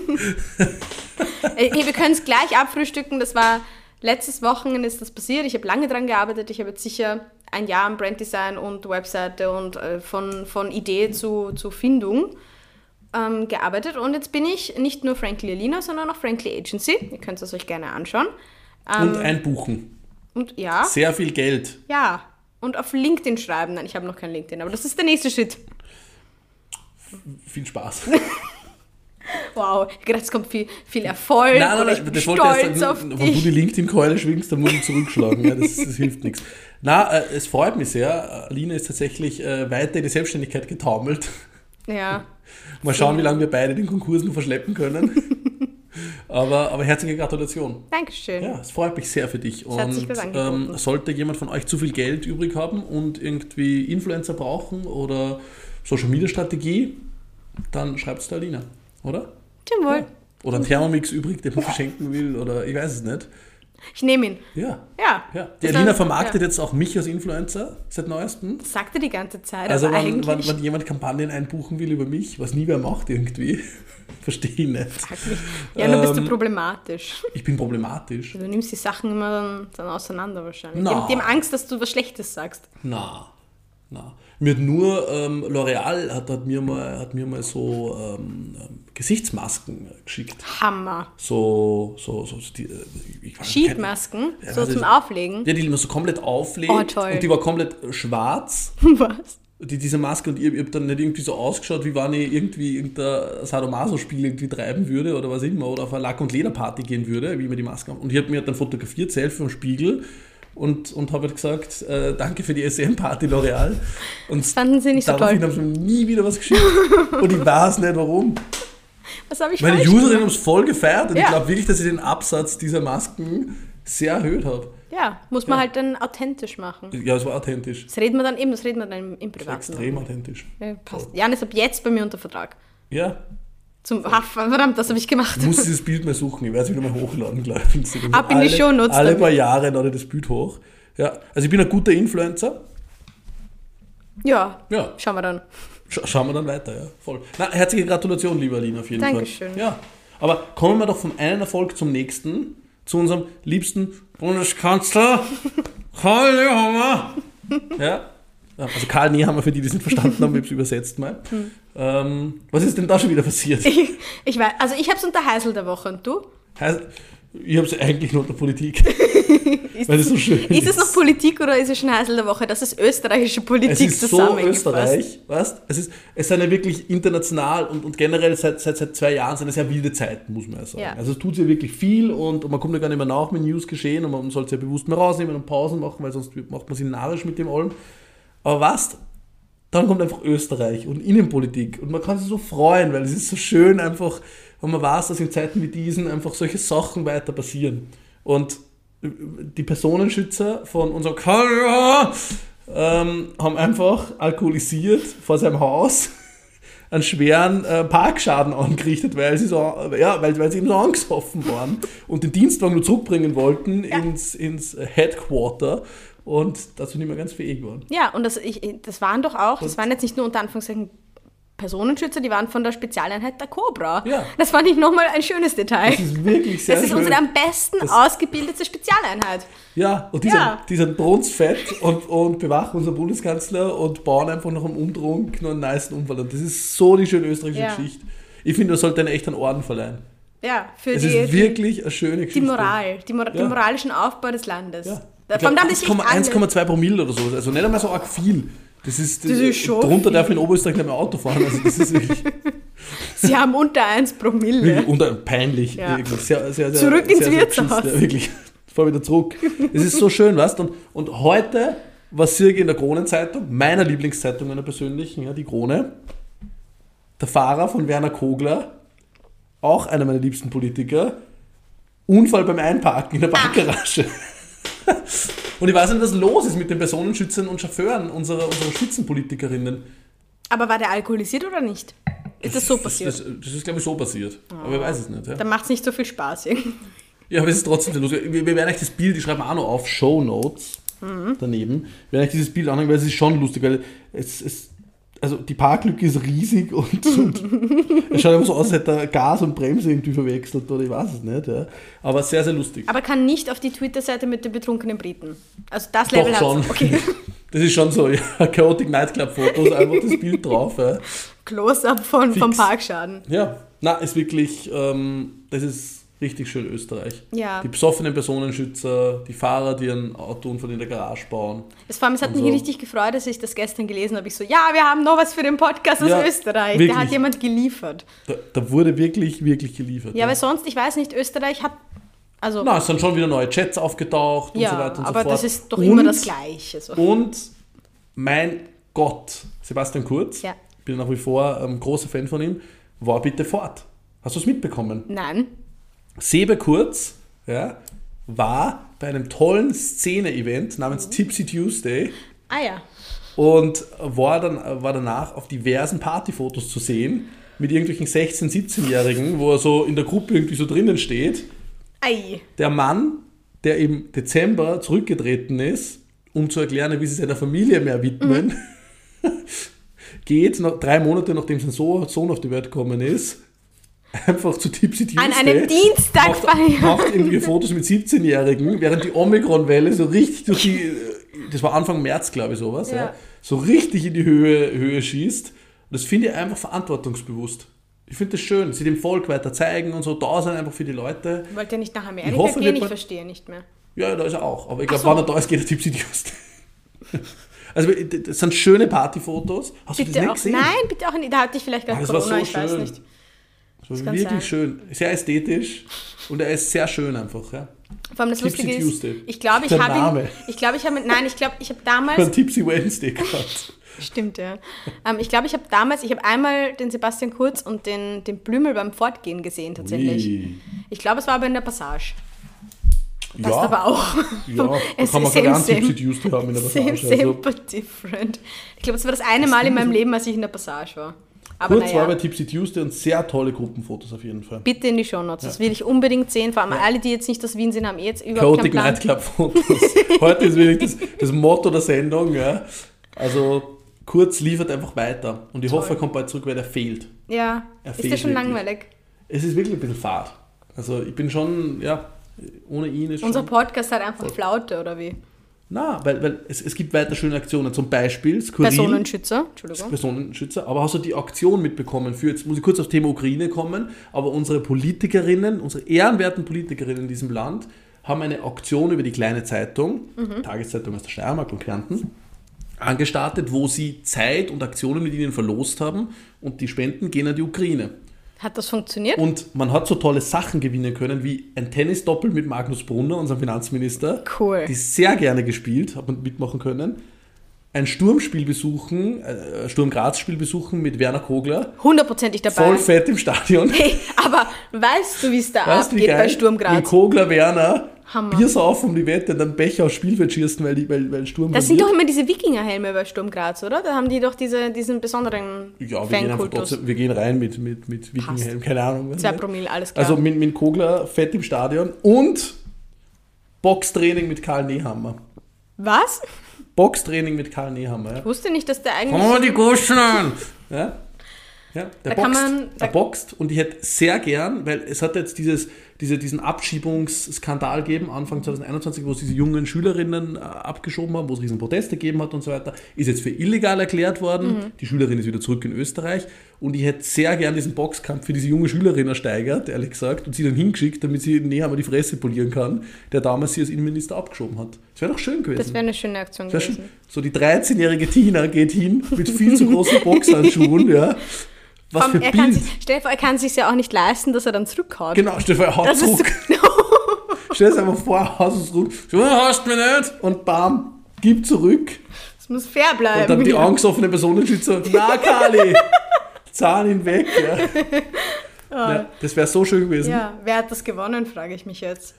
Ey, wir können es gleich abfrühstücken. Das war letztes Wochenende ist das passiert. Ich habe lange dran gearbeitet. Ich habe jetzt sicher ein Jahr am Branddesign und Webseite und äh, von, von Idee zu, zu Findung ähm, gearbeitet. Und jetzt bin ich nicht nur Frankly Alina, sondern auch Frankly Agency. Ihr könnt es euch gerne anschauen. Ähm, Und einbuchen. und ja, Sehr viel Geld. ja. Und auf LinkedIn schreiben. Nein, ich habe noch kein LinkedIn, aber das ist der nächste Schritt. Viel Spaß. Wow, ich gedacht, es kommt viel, viel Erfolg Nein, nein, oder ich nein, bin das wollte ich sagen, wenn du die LinkedIn-Keule schwingst, dann muss ich zurückschlagen. Ja, das, das hilft nichts. Na, äh, es freut mich sehr. Alina ist tatsächlich äh, weiter in die Selbstständigkeit getaumelt. Ja, Mal schauen, wie lange wir beide den Konkurs noch verschleppen können. aber, aber herzliche Gratulation. Dankeschön. Ja, es freut mich sehr für dich. Sich Und ähm, sollte jemand von euch zu viel Geld übrig haben und irgendwie Influencer brauchen oder Social Media Strategie, dann schreibt es der Alina, oder? Zum Wohl. Oder ein Thermomix übrig, den man verschenken will, oder ich weiß es nicht. Ich nehme ihn. Ja. Ja. ja. Die Das Alina vermarktet ja. jetzt auch mich als Influencer seit neuestem. Das sagte die ganze Zeit, Also aber wenn, eigentlich... wenn, wenn jemand Kampagnen einbuchen will über mich, was nie wer macht irgendwie, verstehe ich nicht. Ja, nur bist du Ähm, problematisch. Ich bin problematisch. Du nimmst die Sachen immer dann, dann auseinander wahrscheinlich. Na. Die, die haben Angst, dass du was Schlechtes sagst. Na, na. Mir nur ähm, L'Oreal hat, hat, mir mal, hat mir mal so ähm, ähm, Gesichtsmasken geschickt. Hammer. So, so, so, die, äh, ich weiß nicht, Sheetmasken, Ja, so zum Auflegen. Ja, die man so komplett auflegt. Oh, toll. Und die war komplett schwarz. Was? Die, diese Maske und ich, ich habe dann nicht irgendwie so ausgeschaut, wie wenn ich irgendwie irgendein Sadomaso-Spiel irgendwie treiben würde oder was immer oder auf eine Lack- und Lederparty gehen würde, wie man die Maske Und ich habe mir dann fotografiert, Selfie vom Spiegel und, und habe halt gesagt, äh, danke für die SM-Party L'Oreal. Und Das fanden sie nicht so daraufhin toll. haben sie mir nie wieder was geschickt. und ich weiß nicht warum. Was habe ich Meine Userinnen haben es voll gefeiert und ich Ja. glaube wirklich, dass ich den Absatz dieser Masken sehr erhöht habe. Ja, muss man Ja. halt dann authentisch machen. Ja, es war authentisch. Das reden wir dann eben, das reden wir dann im, Privaten. Extrem authentisch. Ja, passt. Jan ist ab jetzt bei mir unter Vertrag. Ja, Zum Ach, verdammt, das habe ich gemacht. Ich muss dieses Bild mal suchen, ich werde es wieder mal hochladen, glaube ich. Ab in die alle, Shownotes Alle paar Jahre lade ich das Bild hoch. Ja, also ich bin ein guter Influencer. Ja, Ja, schauen wir dann. sch schauen wir dann weiter, ja. Voll. Na, herzliche Gratulation, lieber Alina, auf jeden Dankeschön. Fall. Ja. Aber kommen wir doch vom einen Erfolg zum nächsten, zu unserem liebsten Bundeskanzler Karl Nehammer. Ja. Also Karl Nehammer, für die, die es nicht verstanden haben, ich habe es übersetzt mal. Hm. Ähm, was ist denn da schon wieder passiert? Ich, ich weiß, also ich habe es unter Heisel der Woche und du? Heißt, ich habe es eigentlich nur unter Politik. Ist, Weil es so schön ist es ist. noch Politik oder ist es schon Heisel der Woche? Das ist österreichische Politik Es ist so. Österreich, weißt Es ist, es sind ja wirklich international und, und generell seit, seit, seit zwei Jahren sind es ja wilde Zeiten, muss man ja sagen. Ja. Also es tut sich wirklich viel und, und man kommt ja gar nicht mehr nach mit News geschehen und man soll es ja bewusst mehr rausnehmen und Pausen machen, weil sonst macht man sich narrisch mit dem allem. Aber was? Dann kommt einfach Österreich und Innenpolitik und man kann sich so freuen, weil es ist so schön einfach, wenn man weiß, dass in Zeiten wie diesen einfach solche Sachen weiter passieren. Und die Personenschützer von unserem Karl ähm, haben einfach alkoholisiert vor seinem Haus einen schweren äh, Parkschaden angerichtet, weil sie, so, ja, weil, weil sie eben so angesoffen waren und den Dienstwagen nur zurückbringen wollten ins, ins Headquarter und dazu nicht mehr ganz fähig waren. Ja, und das, ich, das waren doch auch, das waren jetzt nicht nur unter Anführungszeichen Personenschützer, die waren von der Spezialeinheit der Cobra. Ja. Das fand ich nochmal ein schönes Detail. Das ist wirklich sehr Das ist schön. unsere am besten Das- ausgebildete Spezialeinheit. Ja, und die, Sind, Ja. die sind brunstfett und, und bewachen unseren Bundeskanzler und bauen einfach nach einem Umtrunk noch einen nice Unfall. Und das ist so die schöne österreichische Ja. Geschichte. Ich finde, da sollte einen echt einen Orden verleihen. Ja, für Es die, ist wirklich eine schöne Geschichte. die Moral, die Mor Ja. den moralischen Aufbau des Landes. Ja. Da, Ich vor allem, glaub, da haben sich echt alle- 1,2 Promille oder so. Also nicht einmal so arg viel. Das ist, Das ist schon Drunter viel. darf ich in Oberösterreich nicht mehr Auto fahren. Also das ist wirklich, Sie haben unter 1 Promille. unter, peinlich. Ja. Sehr, sehr, sehr, Zurück ins Wirtshaus. Ja, wirklich. Fahr wieder zurück. Es ist so schön, weißt du? Und, und heute, was sehe ich in der Kronenzeitung, meiner Lieblingszeitung, meiner persönlichen, ja, die Krone, der Fahrer von Werner Kogler, auch einer meiner liebsten Politiker, Unfall beim Einparken in der Parkgarage. Und ich weiß nicht, was los ist mit den Personenschützern und Chauffeuren unserer, unserer Spitzenpolitikerinnen. Aber war der alkoholisiert oder nicht? Ist das so passiert? Das, das, das ist, glaube ich, so passiert. Aber ich weiß es nicht. Ja, Dann macht es nicht so viel Spaß. irgendwie. ja aber es ist trotzdem sehr lustig. Wir, wir werden euch das Bild, ich schreibe auch noch auf, Show Notes daneben. Wir werden euch dieses Bild anhängen, weil es ist schon lustig, weil es, es also die Parklücke ist riesig und, und es schaut einfach so aus, als hätte er Gas und Bremse irgendwie verwechselt oder ich weiß es nicht. Ja. Aber sehr, sehr lustig. Aber kann nicht auf die Twitter-Seite mit den betrunkenen Briten. Also das Doch Level hat schon. Okay. Das ist schon so, ja, Chaotic Nightclub Fotos, einfach das Bild drauf. Ja, Close-up von, vom. Parkschaden. ja. na, ist wirklich, ähm, das ist richtig schön Österreich. Ja. Die besoffenen Personenschützer, die Fahrer, die ein Autounfall in der Garage bauen. Es, vor allem, es hat mich so. richtig gefreut, dass ich das gestern gelesen habe. Ich so, ja, wir haben noch was für den Podcast aus Ja, Österreich. wirklich. Der hat jemand geliefert. Da, da wurde wirklich, wirklich geliefert. Ja, weil sonst, ich weiß nicht, Österreich hat. Also, Na, es sind schon wieder neue Chats aufgetaucht ja, und so weiter und aber so fort. das ist doch und, immer das Gleiche. So. Und mein Gott, Sebastian Kurz, Ja. ich bin nach wie vor ein großer Fan von ihm, war bitte fort. Hast du es mitbekommen? Nein. Sebe Kurz ja, war bei einem tollen Szene-Event Mhm. namens Tipsy Tuesday Ah ja. und war, dann, war danach auf diversen Partyfotos zu sehen mit irgendwelchen 16-, 17-Jährigen, wo er so in der Gruppe irgendwie so drinnen steht. Ei. Der Mann, der im Dezember zurückgetreten ist, um zu erklären, wie sie seiner Familie mehr widmen, geht noch drei Monate nachdem sein So- Sohn auf die Welt gekommen ist, einfach zu Tipsy Tuesday. An einem Dienstag macht, feiern. macht irgendwie Fotos mit 17-Jährigen, während die Omikron-Welle so richtig durch die, das war Anfang März, glaube ich, sowas, ja. Ja. so richtig in die Höhe, Höhe schießt. Und das finde ich einfach verantwortungsbewusst. Ich finde das schön, sie dem Volk weiter zeigen und so da sein einfach für die Leute. Wollt ihr nicht nach Amerika hoffe, wir gehen? Ich verstehe nicht mehr. Ja, da ist er auch. Aber ich glaube, so. wann er da ist, geht er Tipsy Tuesday. Also, das sind schöne Partyfotos. Hast du das Bitte nicht auch. gesehen? Nein, bitte auch nicht. Da hatte ich vielleicht Ah, das war Corona, so ich weiß schön. nicht. Das kann wirklich sein. schön. Sehr ästhetisch und er ist sehr schön einfach. Ja. Vor allem das Tipsy Lustige Tuesday. ist, ich glaube, ich habe ihn, ich glaube, ich habe, nein, ich glaube, ich habe damals, Tipsy Wednesday gehabt. stimmt, ja. Ähm, ich glaube, ich habe damals, ich habe einmal den Sebastian Kurz und den, den Blümel beim Fortgehen gesehen, tatsächlich. Ui. Ich glaube, es war aber in der Passage. Ja, Passt aber auch. ja da Es kann man ist same, Tipsy same. Tuesday haben in der Same, Passage. same, Also, but different. Ich glaube, es war das eine Mal in meinem Leben, als ich in der Passage war. Aber kurz war bei naja, Tipsy Tuesday und sehr tolle Gruppenfotos auf jeden Fall. bitte in die Shownotes. Das will ich unbedingt sehen. Vor allem alle, die jetzt nicht aus Wien sind, haben eh jetzt überhaupt Chaotic keinen Plan. Nightclub Fotos. Heute ist wirklich das, das Motto der Sendung. Ja. Also Kurz liefert einfach weiter. Und ich hoffe, er kommt bald zurück, weil er fehlt. Ja, Er ist fehlt ja schon wirklich. langweilig. Es ist wirklich ein bisschen fad. Also ich bin schon, ja, ohne ihn ist Unser schon... Podcast hat einfach Flaute, oder wie? Na, weil, weil es, es gibt weiter schöne Aktionen. Zum Beispiel Skurril, Personenschützer, Entschuldigung. Personenschützer. Aber hast du die Aktion mitbekommen für, jetzt muss ich kurz aufs Thema Ukraine kommen, aber unsere Politikerinnen, unsere ehrenwerten Politikerinnen in diesem Land haben eine Auktion über die kleine Zeitung, Mhm. Tageszeitung aus der Steiermark und Kärnten, angestartet, wo sie Zeit und Aktionen mit ihnen verlost haben und die Spenden gehen an die Ukraine. Hat das funktioniert? Und man hat so tolle Sachen gewinnen können, wie ein Tennisdoppel mit Magnus Brunner, unserem Finanzminister. Cool. Die sehr gerne gespielt, hat man mitmachen können. Ein Sturmspiel besuchen, äh, Sturm Graz Spiel besuchen mit Werner Kogler. Hundertprozentig dabei. Voll fett im Stadion. Hey, aber weißt du, wie es da Weißt abgeht bei Sturm Mit Graz? Kogler, Werner, Hammer. Bier saufen um die Wette und dann Becher aufs Spielfeld schießen, weil, die, weil, weil Sturm Das sind doch immer diese Wikingerhelme bei Sturm Graz, oder? Da haben die doch diese, diesen besonderen Ja, wir gehen einfach trotzdem, wir gehen rein mit, mit, mit Wikinghelm, keine Ahnung. Zwei. Promille, alles klar. Also mit, mit Kogler fett im Stadion und Boxtraining mit Karl Nehammer. Was? Boxtraining mit Karl Nehammer. Ja. Ich wusste nicht, dass der eigentlich... Oh, die Goschen! Ja? Ja, der Da kann boxt, man- er boxt und ich hätte sehr gern, weil es hat jetzt dieses, diese, diesen Abschiebungsskandal gegeben, Anfang 2021, wo es diese jungen Schülerinnen äh, abgeschoben haben, wo es riesen Proteste gegeben hat und so weiter, ist jetzt für illegal erklärt worden. Mhm. Die Schülerin ist wieder zurück in Österreich und ich hätte sehr gern diesen Boxkampf für diese junge Schülerin ersteigert, ehrlich gesagt, und sie dann hingeschickt, damit sie näher mal die Fresse polieren kann, der damals sie als Innenminister abgeschoben hat. Das wäre doch schön gewesen. Das wäre eine schöne Aktion schön. gewesen. So die 13-jährige Tina geht hin mit viel zu großen Boxhandschuhen, ja. Was Vor für er Bild. sich, stell dir vor, er kann sich ja auch nicht leisten, dass er dann zurückhaut. Genau, stell dir vor, er haut Das ist zurück. Stell dir einfach vor, haut zurück. So, hast mich nicht. Und bam, gib zurück. Das muss fair bleiben. Und dann die angstoffene Personenschützer, na Kali, zahn ihn weg. Ja. Ja, das wäre so schön gewesen. Ja, wer hat das gewonnen, frage ich mich jetzt.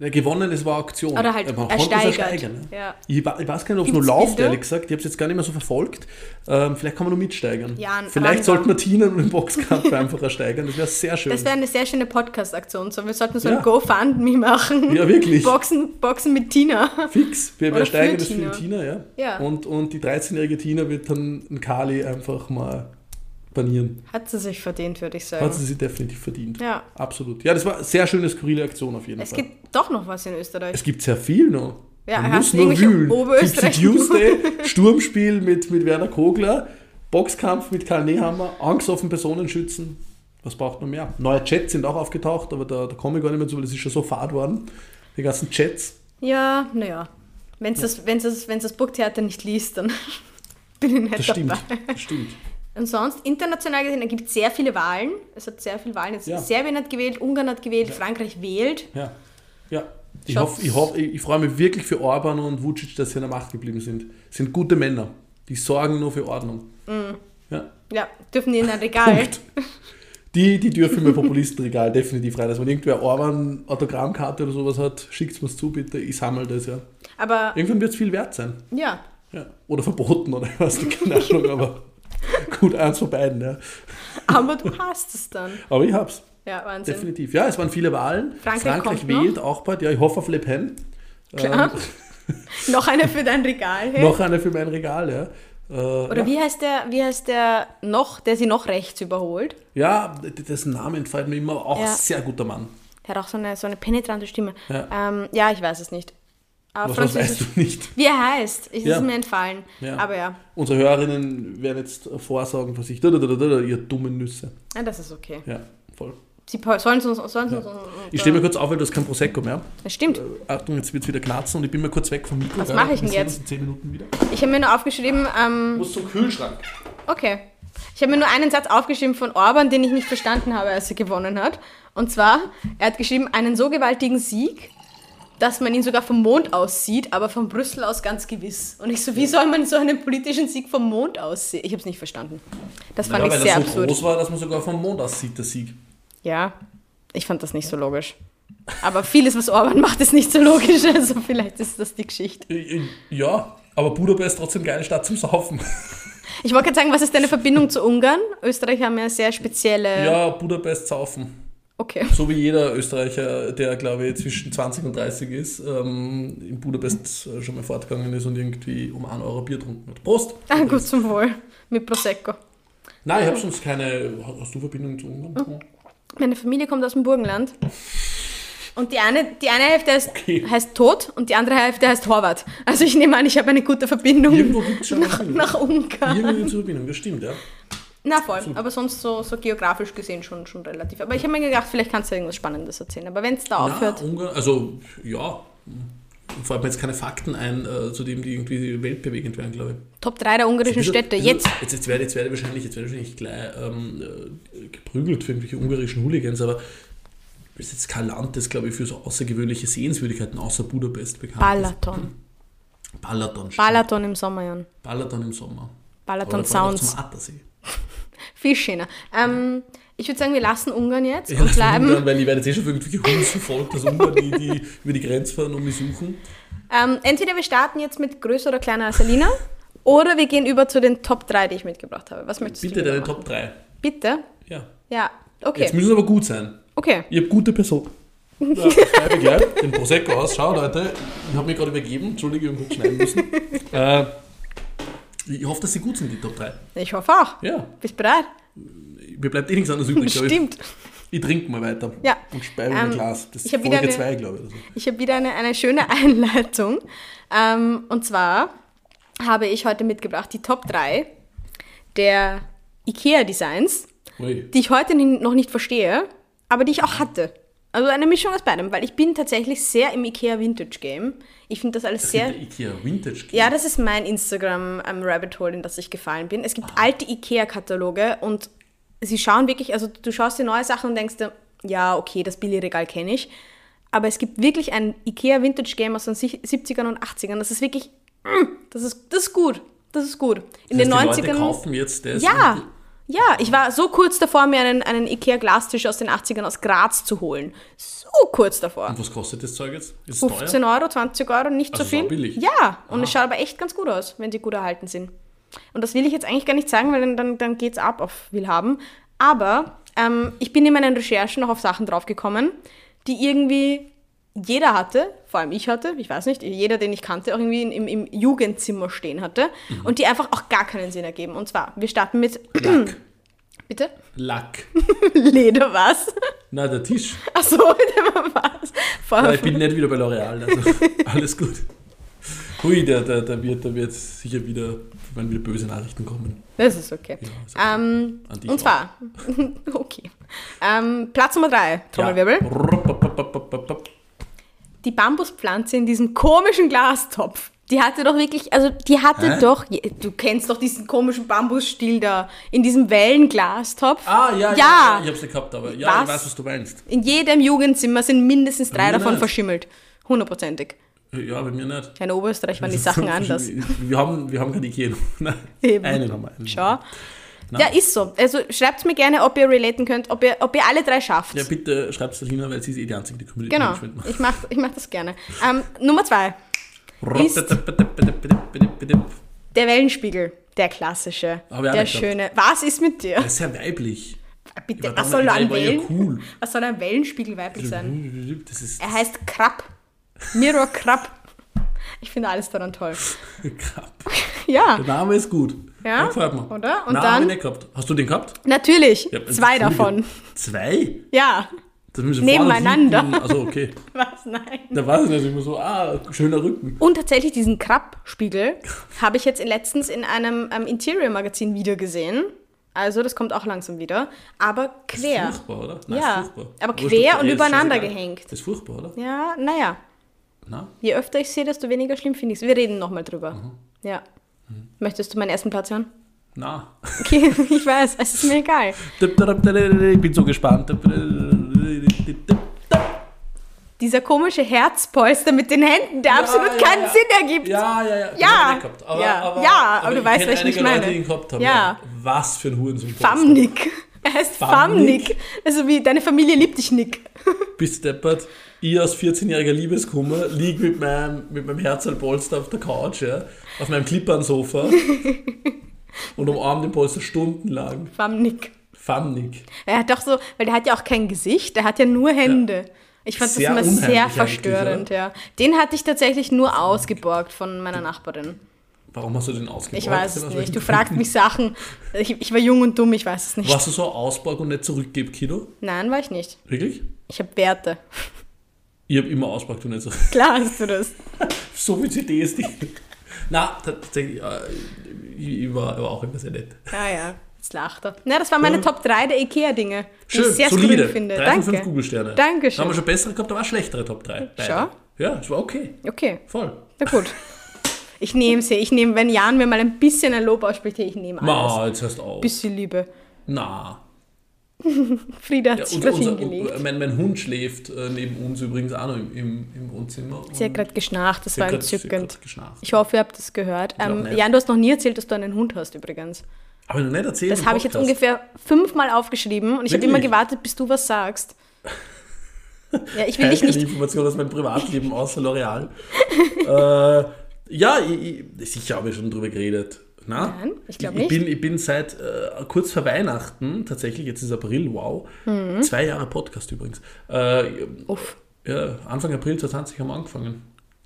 Ja, gewonnen, es war Auktion. Oder halt Man ersteigert. ersteigern, ne? Ja. Ich, ich weiß gar nicht, ob es nur läuft, ehrlich gesagt. Ich habe es jetzt gar nicht mehr so verfolgt. Ähm, vielleicht kann man nur mitsteigern. Ja, vielleicht sollten wir Tina und den Boxkampf einfach ersteigern. Das wäre sehr schön. Das wäre eine sehr schöne Podcast-Aktion. So, wir sollten so Ja. ein GoFundMe machen. Ja, wirklich. Boxen, Boxen mit Tina. Fix. Wir, wir für das für die Tina. Ja. Ja. Und, und die 13-jährige Tina wird dann Kali einfach mal banieren. Hat sie sich verdient, würde ich sagen. Hat sie sich definitiv verdient. Ja. Absolut. Ja, das war eine sehr schöne, skurrile Aktion auf jeden Es Fall. gibt doch noch was in Österreich. es gibt sehr viel noch. Ja, Man muss nur wühlen. Oberösterreich. Tuesday, Sturmspiel mit, mit Werner Kogler, Boxkampf mit Karl Nehammer, angesoffen Personenschützen. Was braucht man mehr? Neue Chats sind auch aufgetaucht, aber da, da komme ich gar nicht mehr zu, weil das ist schon so fad worden. Die ganzen Chats. Ja, naja. Wenn es das, wenn's das, wenn's das Burgtheater nicht liest, dann bin ich nicht Das dabei. stimmt. Das stimmt. Und sonst, international gesehen, da gibt es sehr viele Wahlen. Es hat sehr viele Wahlen. Jetzt Ja. Serbien hat gewählt, Ungarn hat gewählt, Frankreich wählt. Ja. ja. Ich, hoffe, ich, hoffe, ich, freue mich wirklich für Orban und Vucic, dass sie an der Macht geblieben sind. Sind gute Männer. Die sorgen nur für Ordnung. Mhm. Ja. Ja, dürfen die in ein Regal. Punkt. Die, die dürfen im Populistenregal definitiv rein. Also wenn irgendwer Orban Autogrammkarte oder sowas hat, schickt es zu bitte. Ich sammle das ja. Aber Irgendwann wird es viel wert sein. ja, Ja. Oder verboten oder nicht, keine Ahnung, aber gut, eins von beiden. Ja. aber du hast es dann. Aber ich hab's. Ja, Wahnsinn. Definitiv. Ja, es waren viele Wahlen. Frankreich kommt wählt auch bald. Ja, ich hoffe auf Le Pen. Klar. Noch eine für dein Regal. Hey? Noch eine für mein Regal, ja. Äh, Oder ja. wie heißt der, wie heißt der noch, der sie noch rechts überholt? Ja, dessen Name entfällt mir immer. Auch Ja. sehr guter Mann. Der hat auch so eine, so eine penetrante Stimme. Ja. Ähm, ja, ich weiß es nicht. Aber Was, was weißt du nicht? Wie er heißt, ist Ja. es mir entfallen. Ja. Aber ja. Unsere Hörerinnen werden jetzt vorsagen von sich, da, da, da, da, ihr dummen Nüsse. ja, das ist okay. Ja, voll. Sie sollen es uns, sollen uns, Ich stehe mir kurz auf, weil du hast kein Prosecco mehr. Das stimmt. Äh, Achtung, jetzt wird es wieder knatzen und ich bin mal kurz weg vom Mikro. Was mache ich denn jetzt? in 10 Minuten wieder. Ich habe mir nur aufgeschrieben, ähm, Du musst zum Kühlschrank. okay. Ich habe mir nur einen Satz aufgeschrieben von Orban, den ich nicht verstanden habe, als er gewonnen hat. Und zwar, er hat geschrieben, einen so gewaltigen Sieg, dass man ihn sogar vom Mond aus sieht, aber von Brüssel aus ganz gewiss. Und ich so, wie soll man so einen politischen Sieg vom Mond aus sehen? Ich habe es nicht verstanden. Das fand Naja, ich weil sehr er so absurd. groß war, dass man sogar vom Mond aus sieht, der Sieg. Ja, ich fand das nicht so logisch. Aber vieles, was Orban macht, ist nicht so logisch. Also vielleicht ist das die Geschichte. Äh, äh, Ja, aber Budapest trotzdem geile Stadt zum Saufen. Ich wollte gerade sagen, was ist deine Verbindung zu Ungarn? Österreich haben ja sehr spezielle... Ja, Budapest saufen. Okay. So wie jeder Österreicher, der glaube ich zwischen 20 und 30 ist, ähm, in Budapest äh, schon mal fortgegangen ist und irgendwie um 1 Euro Bier getrunken hat. Prost! Ah, gut zum Wohl. Mit Prosecco. Nein, ich habe sonst keine. Hast du Verbindung zu Ungarn? Mhm. Meine Familie kommt aus dem Burgenland. Und die eine, die eine Hälfte heißt, Okay. heißt Tod und die andere Hälfte heißt Horvath. Also ich nehme an, ich habe eine gute Verbindung Irgendwo gibt es schon nach, nach Ungarn. Irgendwie gibt's eine Verbindung, das stimmt, ja. Na voll, aber sonst so, so geografisch gesehen schon, schon relativ. Aber ich habe mir gedacht, vielleicht kannst du irgendwas Spannendes erzählen. Aber wenn es da aufhört... Na, also ja. Fällt mir jetzt keine Fakten ein, äh, zu dem die irgendwie weltbewegend wären, glaube ich. Top 3 der ungarischen Bisschen- Städte. bisschen- Jetzt. Jetzt, jetzt, werde, jetzt werde ich wahrscheinlich, jetzt werde ich wahrscheinlich gleich ähm, äh, geprügelt für irgendwelche ungarischen Hooligans, aber es ist jetzt kein Land, das, glaube ich, für so außergewöhnliche Sehenswürdigkeiten außer Budapest bekannt Balaton. ist. Balaton. stimmt. Balaton im Sommer, Jan. Balaton im Sommer. Balaton Sounds. Viel schöner. Ähm, ich würde sagen, wir lassen Ungarn jetzt Ja, und bleiben. Ungarn, weil ich werde jetzt eh schon für irgendwelche Hunds verfolgt, dass Ungarn, die, die über die Grenze fahren und mich suchen. Ähm, entweder wir starten jetzt mit größer oder kleiner als Alina oder wir gehen über zu den Top 3, die ich mitgebracht habe. Was möchtest Bitte du? lieber deine machen? Top 3. Bitte? Ja. Ja, Jetzt okay. müssen sie aber gut sein. Okay. Ich habe gute Person. Schreibe ich gleich den Prosecco aus. Schau, Leute, ich habe mich gerade übergeben. Entschuldige, ich habe kurz schneiden müssen. Äh, ich hoffe, dass sie gut sind, die Top 3. Ich hoffe auch. Ja, Bist bereit? mir bleibt eh nichts anderes übrig, glaube ich. Stimmt. Ich trinke mal weiter. Ja. Und speibe Ähm, mein Glas. Das ich ist Folge eine- 2, glaube ich. Oder so. Ich habe wieder eine, eine schöne Einleitung. Ähm, und zwar habe ich heute mitgebracht die Top 3 der IKEA-Designs, die ich heute noch nicht verstehe, aber die ich auch hatte. Also eine Mischung aus beidem, weil ich bin tatsächlich sehr im IKEA Vintage Game. Ich finde das alles Es sehr... Ikea Vintage. Ja, das ist mein Instagram ähm, Rabbit Hole, in das ich gefallen bin. Es gibt alte IKEA-Kataloge und sie schauen wirklich, also du schaust dir neue Sachen und denkst dir, ja, okay, das Billigregal kenne ich. Aber es gibt wirklich ein IKEA Vintage Game aus den sich- 70ern und 80ern. Das ist wirklich, mm, das ist, das ist gut. Das ist gut. In das den heißt, die 90ern. Leute kaufen jetzt das. Ja, ja, ich war so kurz davor, mir einen, einen Ikea-Glastisch aus den 80ern aus Graz zu holen. So kurz davor. Und was kostet das Zeug jetzt? Ist es 15 teuer? Euro, 20 Euro, nicht Also so viel. sau billig. Ja, und es schaut aber echt ganz gut aus, wenn sie gut erhalten sind. Und das will ich jetzt eigentlich gar nicht sagen, weil dann, dann, dann geht es ab auf Willhaben. Aber ähm, ich bin in meinen Recherchen noch auf Sachen draufgekommen, die irgendwie jeder hatte, vor allem ich hatte, ich weiß nicht, jeder, den ich kannte, auch irgendwie im, im Jugendzimmer stehen hatte Mhm. und die einfach auch gar keinen Sinn ergeben. Und zwar, wir starten mit, Lack. bitte, Lack. Leder was? Na, der Tisch. Achso, der war was. Ja, Vorher ich bin nicht wieder bei L'Oreal. Also alles gut. Hui, da, da, da, wird, da wird sicher wieder, werden wieder böse Nachrichten kommen. Das ist okay. Ja, ist okay. Ähm, und zwar, okay. Ähm, Platz Nummer drei, Trommelwirbel. Ja. Die Bambuspflanze in diesem komischen Glastopf. Die hatte doch wirklich, also die hatte Hä? doch, du kennst doch diesen komischen Bambusstiel da, in diesem Wellenglastopf. Ah, ja, ja, Ja. ich hab's nicht gehabt, aber ja, Was? ich weiß, was du meinst. In jedem Jugendzimmer sind mindestens drei davon nicht. verschimmelt. Hundertprozentig. Ja, bei mir nicht. Ja, in Oberösterreich waren die Sachen anders. Wir haben, wir haben keine Ikea. Nein, Eben. einen haben wir. Einen. Schau. Ja, ist so. Also schreibt mir gerne, ob ihr relaten könnt, ob ihr, ob ihr alle drei schafft. Ja, bitte schreibt es hin, weil sie ist eh die Einzige, die Community genau. Management macht. Ich mach, ich mach das gerne. Ähm, Nummer zwei. Ist- Der Wellenspiegel. Der klassische. Der schöne. Was ist mit dir? Das ist sehr weiblich. Bitte, war was soll ein ja Wellen? cool. Was soll ein Wellenspiegel weiblich sein? Das ist Er heißt Krab. Mirror Krab. Ich finde alles daran toll. Krab. Ja, Der Name ist gut. Ja, gefällt mir. oder? Und Nein, dann- hab ich nicht gehabt. Hast du den gehabt? natürlich. Ja, Zwei davon. Zwei? Ja. Das müssen Nebeneinander. Also okay. Was? Nein. Da war es nicht immer so, ah, schöner Rücken. Und tatsächlich diesen Krabspiegel habe ich jetzt letztens in einem ähm, Interior-Magazin wieder gesehen. Also das kommt auch langsam wieder. Aber quer. Furchtbar, oder? Ja, ist furchtbar. aber quer und eh, ist übereinander gehängt. Das ist furchtbar, oder? Ja, naja. Na? Je öfter ich sehe, desto weniger schlimm finde ich es. Wir reden nochmal drüber. Mhm. Ja. Möchtest du meinen ersten Platz hören? Na. Okay, ich weiß, es ist mir egal. Ich bin so gespannt. Dieser komische Herzpolster mit den Händen, der absolut ja, keinen ja. Sinn ergibt. Ja, ja, ja. Ja. gehabt. Aber, Ja. aber, Ja, aber du weißt, welchen ich meine. Leute, die ihn gehabt haben. Ja. Was für ein Hurensohn. Famnick. Er heißt Famnick? Also wie deine Familie liebt dich, Nick. Bist deppert. Ich als 14-jähriger Liebeskummer lieg mit meinem, mit meinem Herzalpolster auf der Couch, ja, auf meinem Klippern-Sofa und umarm den Polster stundenlang. Famnick. Famnick. Er hat doch so, weil der hat ja auch kein Gesicht, der hat ja nur Hände. Ich fand Sehr das immer sehr verstörend, ja. Den hatte ich tatsächlich nur ausgeborgt von meiner Nachbarin. Warum hast du den ausgeborgt? Ich weiß es nicht. welchen Du fragst mich Sachen. Ich, ich war jung und dumm, ich weiß es nicht. Warst du so Ausborg und nicht zurückgeb, Kiddo? Nein, war ich nicht. Wirklich? Ich habe Werte. Ich habe immer ausborgt und nicht so. Klar hast du das. So viel CDs. Na, tatsächlich, äh, ich, war, war auch immer sehr nett. Ja, ja. Jetzt lacht er. Na, das waren meine Ja. Top 3 der IKEA-Dinge, die Schön, ich sehr solide. finde. Drei von fünf Danke. Google-Sterne. Dankeschön. Da haben wir schon bessere gehabt, aber auch schlechtere Top 3. Schau. Ja, es war okay. Okay, Voll. na gut. Ich nehme sie. Ich nehme, wenn Jan mir mal ein bisschen ein Lob ausspricht, ich nehme alles. Ma, jetzt hörst auf. Bisschen Liebe. Na. Frieda hat Ja, sich unser, hingelegt. mein, mein Hund schläft äh, neben uns übrigens auch noch im, im, im Wohnzimmer. Sie hat gerade geschnarcht, das war grad- entzückend. Ich hoffe, ihr habt das gehört. Ähm. Jan, du hast noch nie erzählt, dass du einen Hund hast übrigens. Aber noch nicht erzählt. Das habe ich jetzt ungefähr fünfmal aufgeschrieben und ich habe immer gewartet, bis du was sagst. Ja, ich will Keine dich nicht. Information aus meinem Privatleben außer L'Oreal. äh, ja, ich, ich, sicher habe ich schon drüber geredet. Na? Nein, ich glaub ich, nicht. Bin, ich bin seit äh, kurz vor Weihnachten, tatsächlich, jetzt ist April, wow. Mhm. Zwei Jahre Podcast übrigens. Äh, Uff. ja, Anfang April 2020 haben wir angefangen.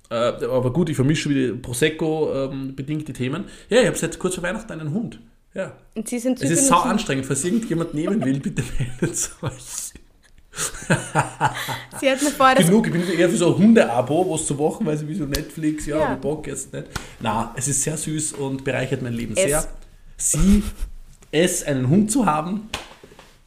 Äh, aber gut, ich vermische wieder Prosecco-bedingte Themen. Ja, ich habe seit kurz vor Weihnachten einen Hund. Ja. Und sie sind Es ist sau anstrengend, falls irgendjemand nehmen will, bitte meldet euch. Sie hat mir vorher. Genug, ich bin eher für so ein Hunde-Abo, wo es zu wochenweise wie so Netflix, ja, Ja. Bock jetzt nicht. Na, es ist sehr süß und bereichert mein Leben Es. sehr. Sie, es, einen Hund zu haben,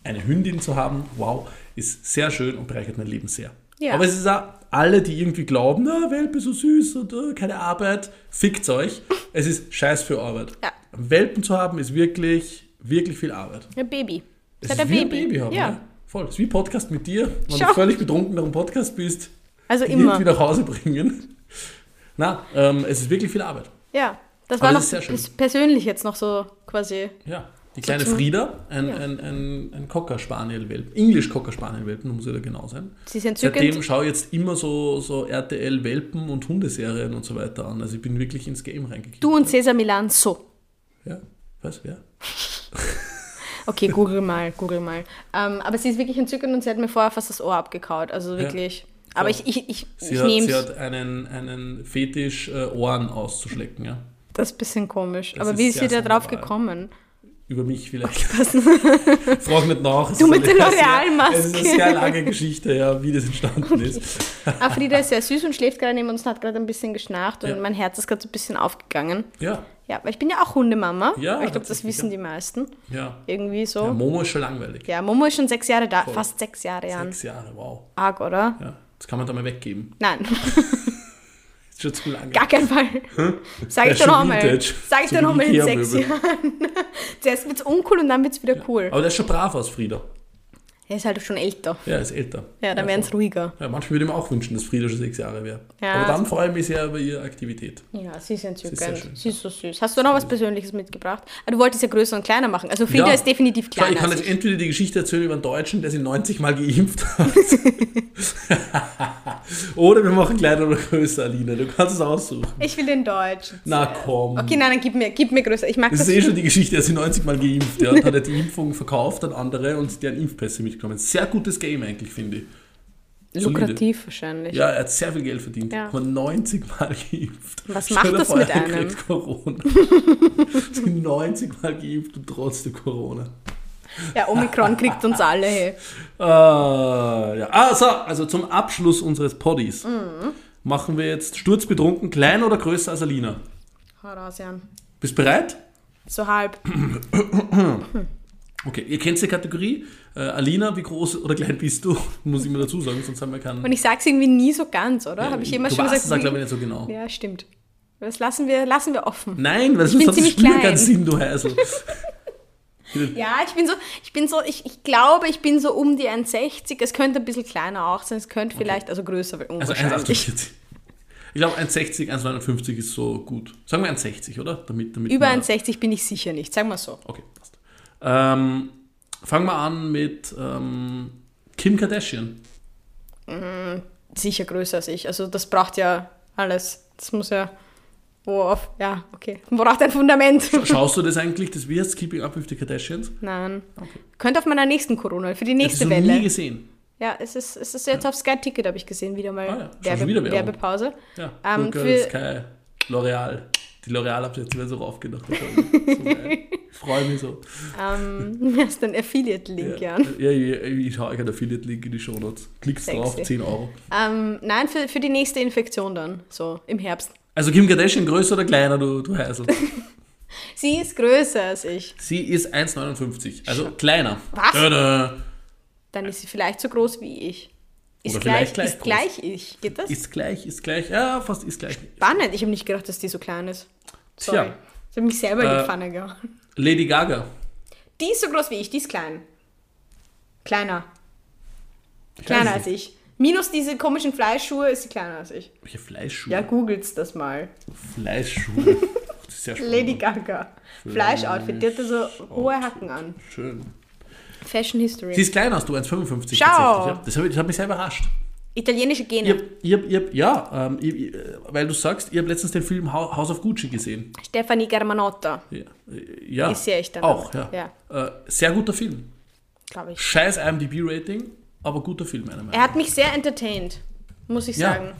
eine Hündin zu haben, wow, ist sehr schön und bereichert mein Leben sehr. Ja. Aber es ist auch alle, die irgendwie glauben, na, Welpe so süß und äh, keine Arbeit, fickt euch. Es ist scheiß für Arbeit. Ja. Welpen zu haben ist wirklich, wirklich viel Arbeit. Ein Baby. Es Sie ist ein Baby. ein Baby haben, ja. ja. Voll. Es ist wie Podcast mit dir, wenn Schau. du völlig betrunken nach dem Podcast bist, Also irgendwie immer. nach Hause bringen. Na, ähm, es ist wirklich viel Arbeit. Ja. Das Aber war das noch das persönlich jetzt noch so quasi. Ja. Die kleine zum- Frieda, ein, Ja. ein, ein, ein Cocker Spaniel Welpen, English Cocker Spaniel Welpen, muss ja da genau sein. Sie sind. Seitdem schaue ich jetzt immer so, so RTL Welpen und Hundeserien und so weiter an. Also ich bin wirklich ins Game reingekriegt. Du und Cesar Milan so. Ja, was? Ja. Okay, google mal, google mal. Ähm, aber sie ist wirklich entzückend und sie hat mir vorher fast das Ohr abgekaut. Also wirklich. Aber ich, ich, ich, Sie, ich hat, nehme sie hat einen, einen Fetisch, äh, Ohren auszuschlecken, ja. Das ist ein bisschen komisch. Das aber wie ist sie da drauf sonderbar. gekommen? über mich vielleicht. Frag nicht nach. Du mit der L'Oreal-Maske. Es ist eine sehr lange Geschichte, ja, wie das entstanden ist. Ah, Frieda ist sehr süß und schläft gerade neben uns und hat gerade ein bisschen geschnarcht und Ja. mein Herz ist gerade so ein bisschen aufgegangen. Ja, Ja, weil ich bin ja auch Hundemama. Ja, ich glaube, das wissen ja. die meisten. ja. Irgendwie ja so. Momo ist schon langweilig. Ja, Momo ist schon sechs Jahre da, fast sechs Jahre an. Sechs Jahre, wow. Arg, oder? Ja, das kann man da mal weggeben. Nein, Ist schon zu lange. gar keinen Fall. Sag ich dir nochmal. Sag ich dir nochmal in sechs Jahren. Zuerst wird's uncool und dann wird's wieder cool. Aber der ist schon brav aus, Frieda. Er ist halt schon älter. Ja, er ist älter. Ja, dann wären's ruhiger. Ja, manchmal würde ich mir auch wünschen, dass Frieda schon sechs Jahre wäre. Ja. Aber dann freue ich mich sehr über ihre Aktivität. Ja, sie ist ist entzückend. schön. Sie ist so süß. Hast du noch was Persönliches mitgebracht? Ah, du wolltest ja größer und kleiner machen. Also Frieda Ja. ist definitiv kleiner ich kann jetzt entweder die Geschichte erzählen über einen Deutschen, der sich 90 Mal geimpft hat. oder wir machen kleiner oder größer, Alina. Du kannst es aussuchen. Ich will den Deutsch. Na komm. Okay, nein, dann gib mir, gib mir größer. Ich mag Das das. ist eh schon die Geschichte, er hat sich 90 Mal geimpft. Ja, und hat er die Impfung verkauft an andere und deren Impfpässe mitgenommen. Sehr gutes Game eigentlich, finde ich. Solide. lukrativ wahrscheinlich. Ja, er hat sehr viel Geld verdient. Ja. Aber 90 Mal geimpft. Was macht das vor, mit er einem? kriegt Corona. Sie 90 Mal geimpft und trotzdem Corona. Ja, Omikron kriegt uns alle. Hey. Ah, ja. ah, so, also zum Abschluss unseres Poddies Mhm. machen wir jetzt sturzbetrunken, kleiner oder größer als Alina. Hau raus, Jan. Bist bereit? So halb. Okay, ihr kennt die Kategorie. Äh, Alina, wie groß oder klein bist du? Muss ich mir dazu sagen, sonst haben wir keinen. Und ich sag's irgendwie nie so ganz, oder? Habe ich immer schon gesagt. es, glaube ich, nicht so genau. ja, stimmt. Das lassen wir, lassen wir offen. Nein, weil sonst hat das Spiel klein. keinen Sinn, du Heisel. Ja, ich bin so, ich bin so, ich, ich glaube, ich bin so um die 1,60. Es könnte ein bisschen kleiner auch sein. Es könnte vielleicht, also größer, weil Also unwahrscheinlich. 1,48. Ich glaube, 1,60, 1,59 ist so gut. Sagen wir 1,60, oder? Damit, damit Über wir- 1,60 bin ich sicher nicht, sagen wir so. Okay, passt. Ähm, fangen wir an mit ähm, Kim Kardashian. Sicher größer als ich. Also das braucht ja alles. Das muss ja. Worauf? Ja, okay. Braucht ein Fundament. Schaust du das eigentlich, das heißt Keeping Up with the Kardashians? Nein. Könnte auf meiner nächsten Corona, für die Das nächste du nie Welle. gesehen. Ja, es ist, es ist jetzt auf Sky Ticket, habe ich gesehen, wieder mal Ah ja, Werbe, wieder. Werbepause. Ja, Ähm, Google, für- Sky, L'Oreal. Die werden so raufgedacht. So geil. Ich freue mich so. Ähm, das ist ein Affiliate-Link, Ja, Jan. ja, ich, ich haue einen Affiliate-Link in die Show Notes. Klickst Sexy. drauf, 10 Euro. Ähm, nein, für, für die nächste Infektion dann, so im Herbst. Also Kim Kardashian größer oder kleiner, du, du Heisel? Sie ist größer als ich. Sie ist 1,59, also kleiner. Was? Tada. Dann ist sie vielleicht so groß wie ich. Ist Oder gleich, gleich ist groß. gleich ich. Geht das? Ist gleich, ist gleich. Ja, fast ist gleich. Spannend. Ich habe nicht gedacht, dass die so klein ist. Sorry. Tja. Ich habe mich selber in Äh, die Pfanne gehauen. Lady Gaga. Die ist so groß wie ich, die ist klein. Kleiner. Kleiner als ich. Minus diese komischen Fleischschuhe ist sie kleiner als ich. Welche Fleischschuhe? Ja, googelt's das mal. Fleischschuhe. Das ist spannend. Lady Gaga. Fleischoutfit. Die hatte so hohe Hacken an. Schön. Fashion History. Sie ist kleiner als du, 1,55 tatsächlich. Schau. Ja, das, hat, mich- das hat mich sehr überrascht. Italienische Gene. Ihr, ihr, ihr, ja, ähm, ihr, ihr, weil du sagst, ihr habt letztens den Film House of Gucci gesehen. Stefanie Germanotta. Ja, äh, ja. Ist sie echt dann Auch, auch, ja. Äh, sehr guter Film. Glaube ich. Scheiß IMDb-Rating, aber guter Film, meiner Meinung Er hat mich sehr entertained, muss ich Ja. sagen.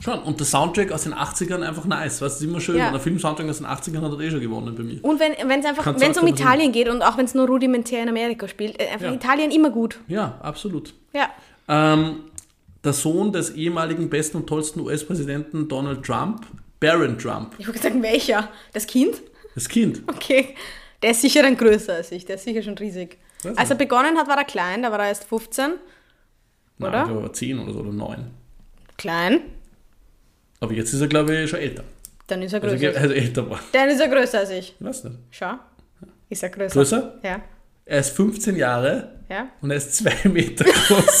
Schon, und der Soundtrack aus den 80ern einfach nice. Weißt du, ist immer schön. Ja. Und der Film-Soundtrack aus den 80ern hat er eh schon gewonnen bei mir. Und wenn es einfach, wenn es um. Italien geht und auch wenn es nur rudimentär in Amerika spielt, äh, einfach Ja. Italien immer gut. Ja, absolut. Ja. Ähm, der Sohn des ehemaligen besten und tollsten US-Präsidenten Donald Trump, Barron Trump, Ich wollte sagen, welcher? Das Kind? das Kind. Okay. Der ist sicher dann größer als ich, der ist sicher schon riesig. Weiß Als er begonnen hat, war er klein, da war er erst 15. Nein, Oder? ich glaube, er war 10 oder so oder 9. Klein, Aber jetzt ist er, glaube ich, schon älter. dann ist er Also, größer. also älter war. dann ist er größer als ich. Ich weiß nicht. Schau. Ist er größer? Größer? Ja. Er ist 15 Jahre Ja. und er ist 2 Meter groß.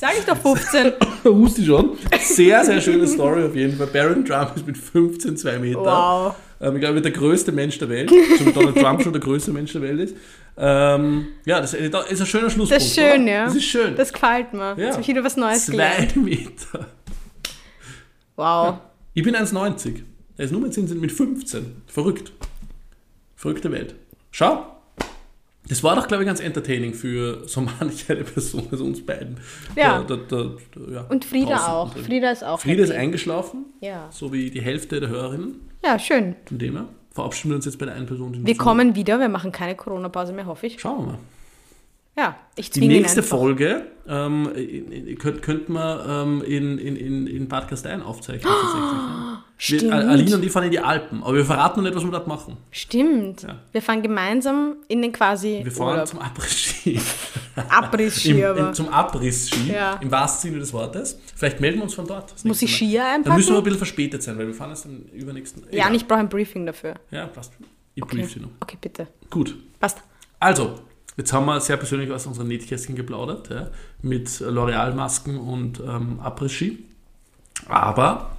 Sag ich doch 15. Wusste ich schon. Sehr, sehr schöne Story auf jeden Fall. Barron Trump ist mit 15 2 Meter. wow. Ähm, ich glaube, er der größte Mensch der Welt. Zum Donald Trump schon der größte Mensch der Welt ist. Ähm, ja, das ist ein schöner Schlusspunkt. Das ist schön, oder? ja. Das ist schön. Das gefällt mir. Ja. Jetzt habe ich wieder was Neues gelernt. Zwei Meter. Wow. Ich bin 1,90. Er ist nur mit 15. Verrückt. Verrückte Welt. Schau. Das war doch, glaube ich, ganz entertaining für so manche eine Person, also uns beiden. Ja. Da, da, da, ja Und Frieda auch. Frieda ist auch Frieda ist eingeschlafen, Ja. so wie die Hälfte der Hörerinnen. Ja, schön. Von dem her. verabschieden wir uns jetzt bei der einen Person. Wir kommen wieder, wir machen keine Corona-Pause mehr, hoffe ich. Schauen wir mal. Ja, ich Die nächste. Folge ähm, in- in- könnt, könnte man ähm, in, in, in, Bad Gastein aufzeichnen. ja. Stimmt. Wir, Al- Aline und ich fahren in die Alpen, aber wir verraten noch nicht, was wir dort machen. Stimmt. Ja. Wir fahren gemeinsam in den quasi Wir fahren Urlaub. zum Abriss-Ski. Abriss-Ski, Im, aber. im, zum Abriss-Ski, Ja. im wahrsten Sinne des Wortes. Vielleicht melden wir uns von dort. Muss ich Mal. Skier Dann einpacken? müssen wir ein bisschen verspätet sein, weil wir fahren erst am übernächsten. ja, egal. und ich brauche ein Briefing dafür. Ja, passt. Ich Okay. brief sie noch. okay, bitte. Gut. Passt. Also, jetzt haben wir sehr persönlich aus unseren Nähkästchen geplaudert, ja, mit L'Oreal-Masken und ähm, Après-Ski. Aber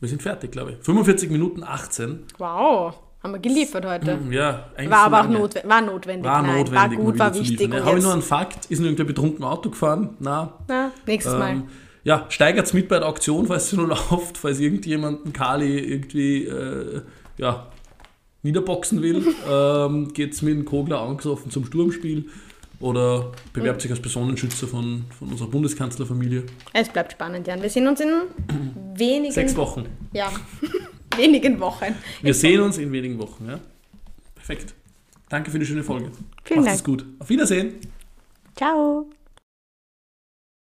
wir sind fertig, glaube ich. 45 Minuten 18. Wow, haben wir geliefert heute. Ja, eigentlich War aber auch notwendig. War notwendig. War Nein, notwendig, war mal gut, war wichtig. Und Habe ich nur einen Fakt? Ist nur irgendwer betrunken Auto gefahren? Na. na, nächstes Mal. Ähm, ja, steigert mit bei der Auktion, falls sie nur läuft, falls irgendjemand einen Kali irgendwie äh, ja, niederboxen will. ähm, Geht es mit dem Kogler angesoffen zum Sturmspiel oder bewerbt sich als Personenschützer von, von unserer Bundeskanzlerfamilie. Es bleibt spannend, Jan. Wir sehen uns in wenigen, Sechs Wochen. Ja, wenigen Wochen. Wir sehen uns in wenigen Wochen. Ja? Perfekt. Danke für die schöne Folge. Vielen Macht es Dank. gut. Auf Wiedersehen. Ciao.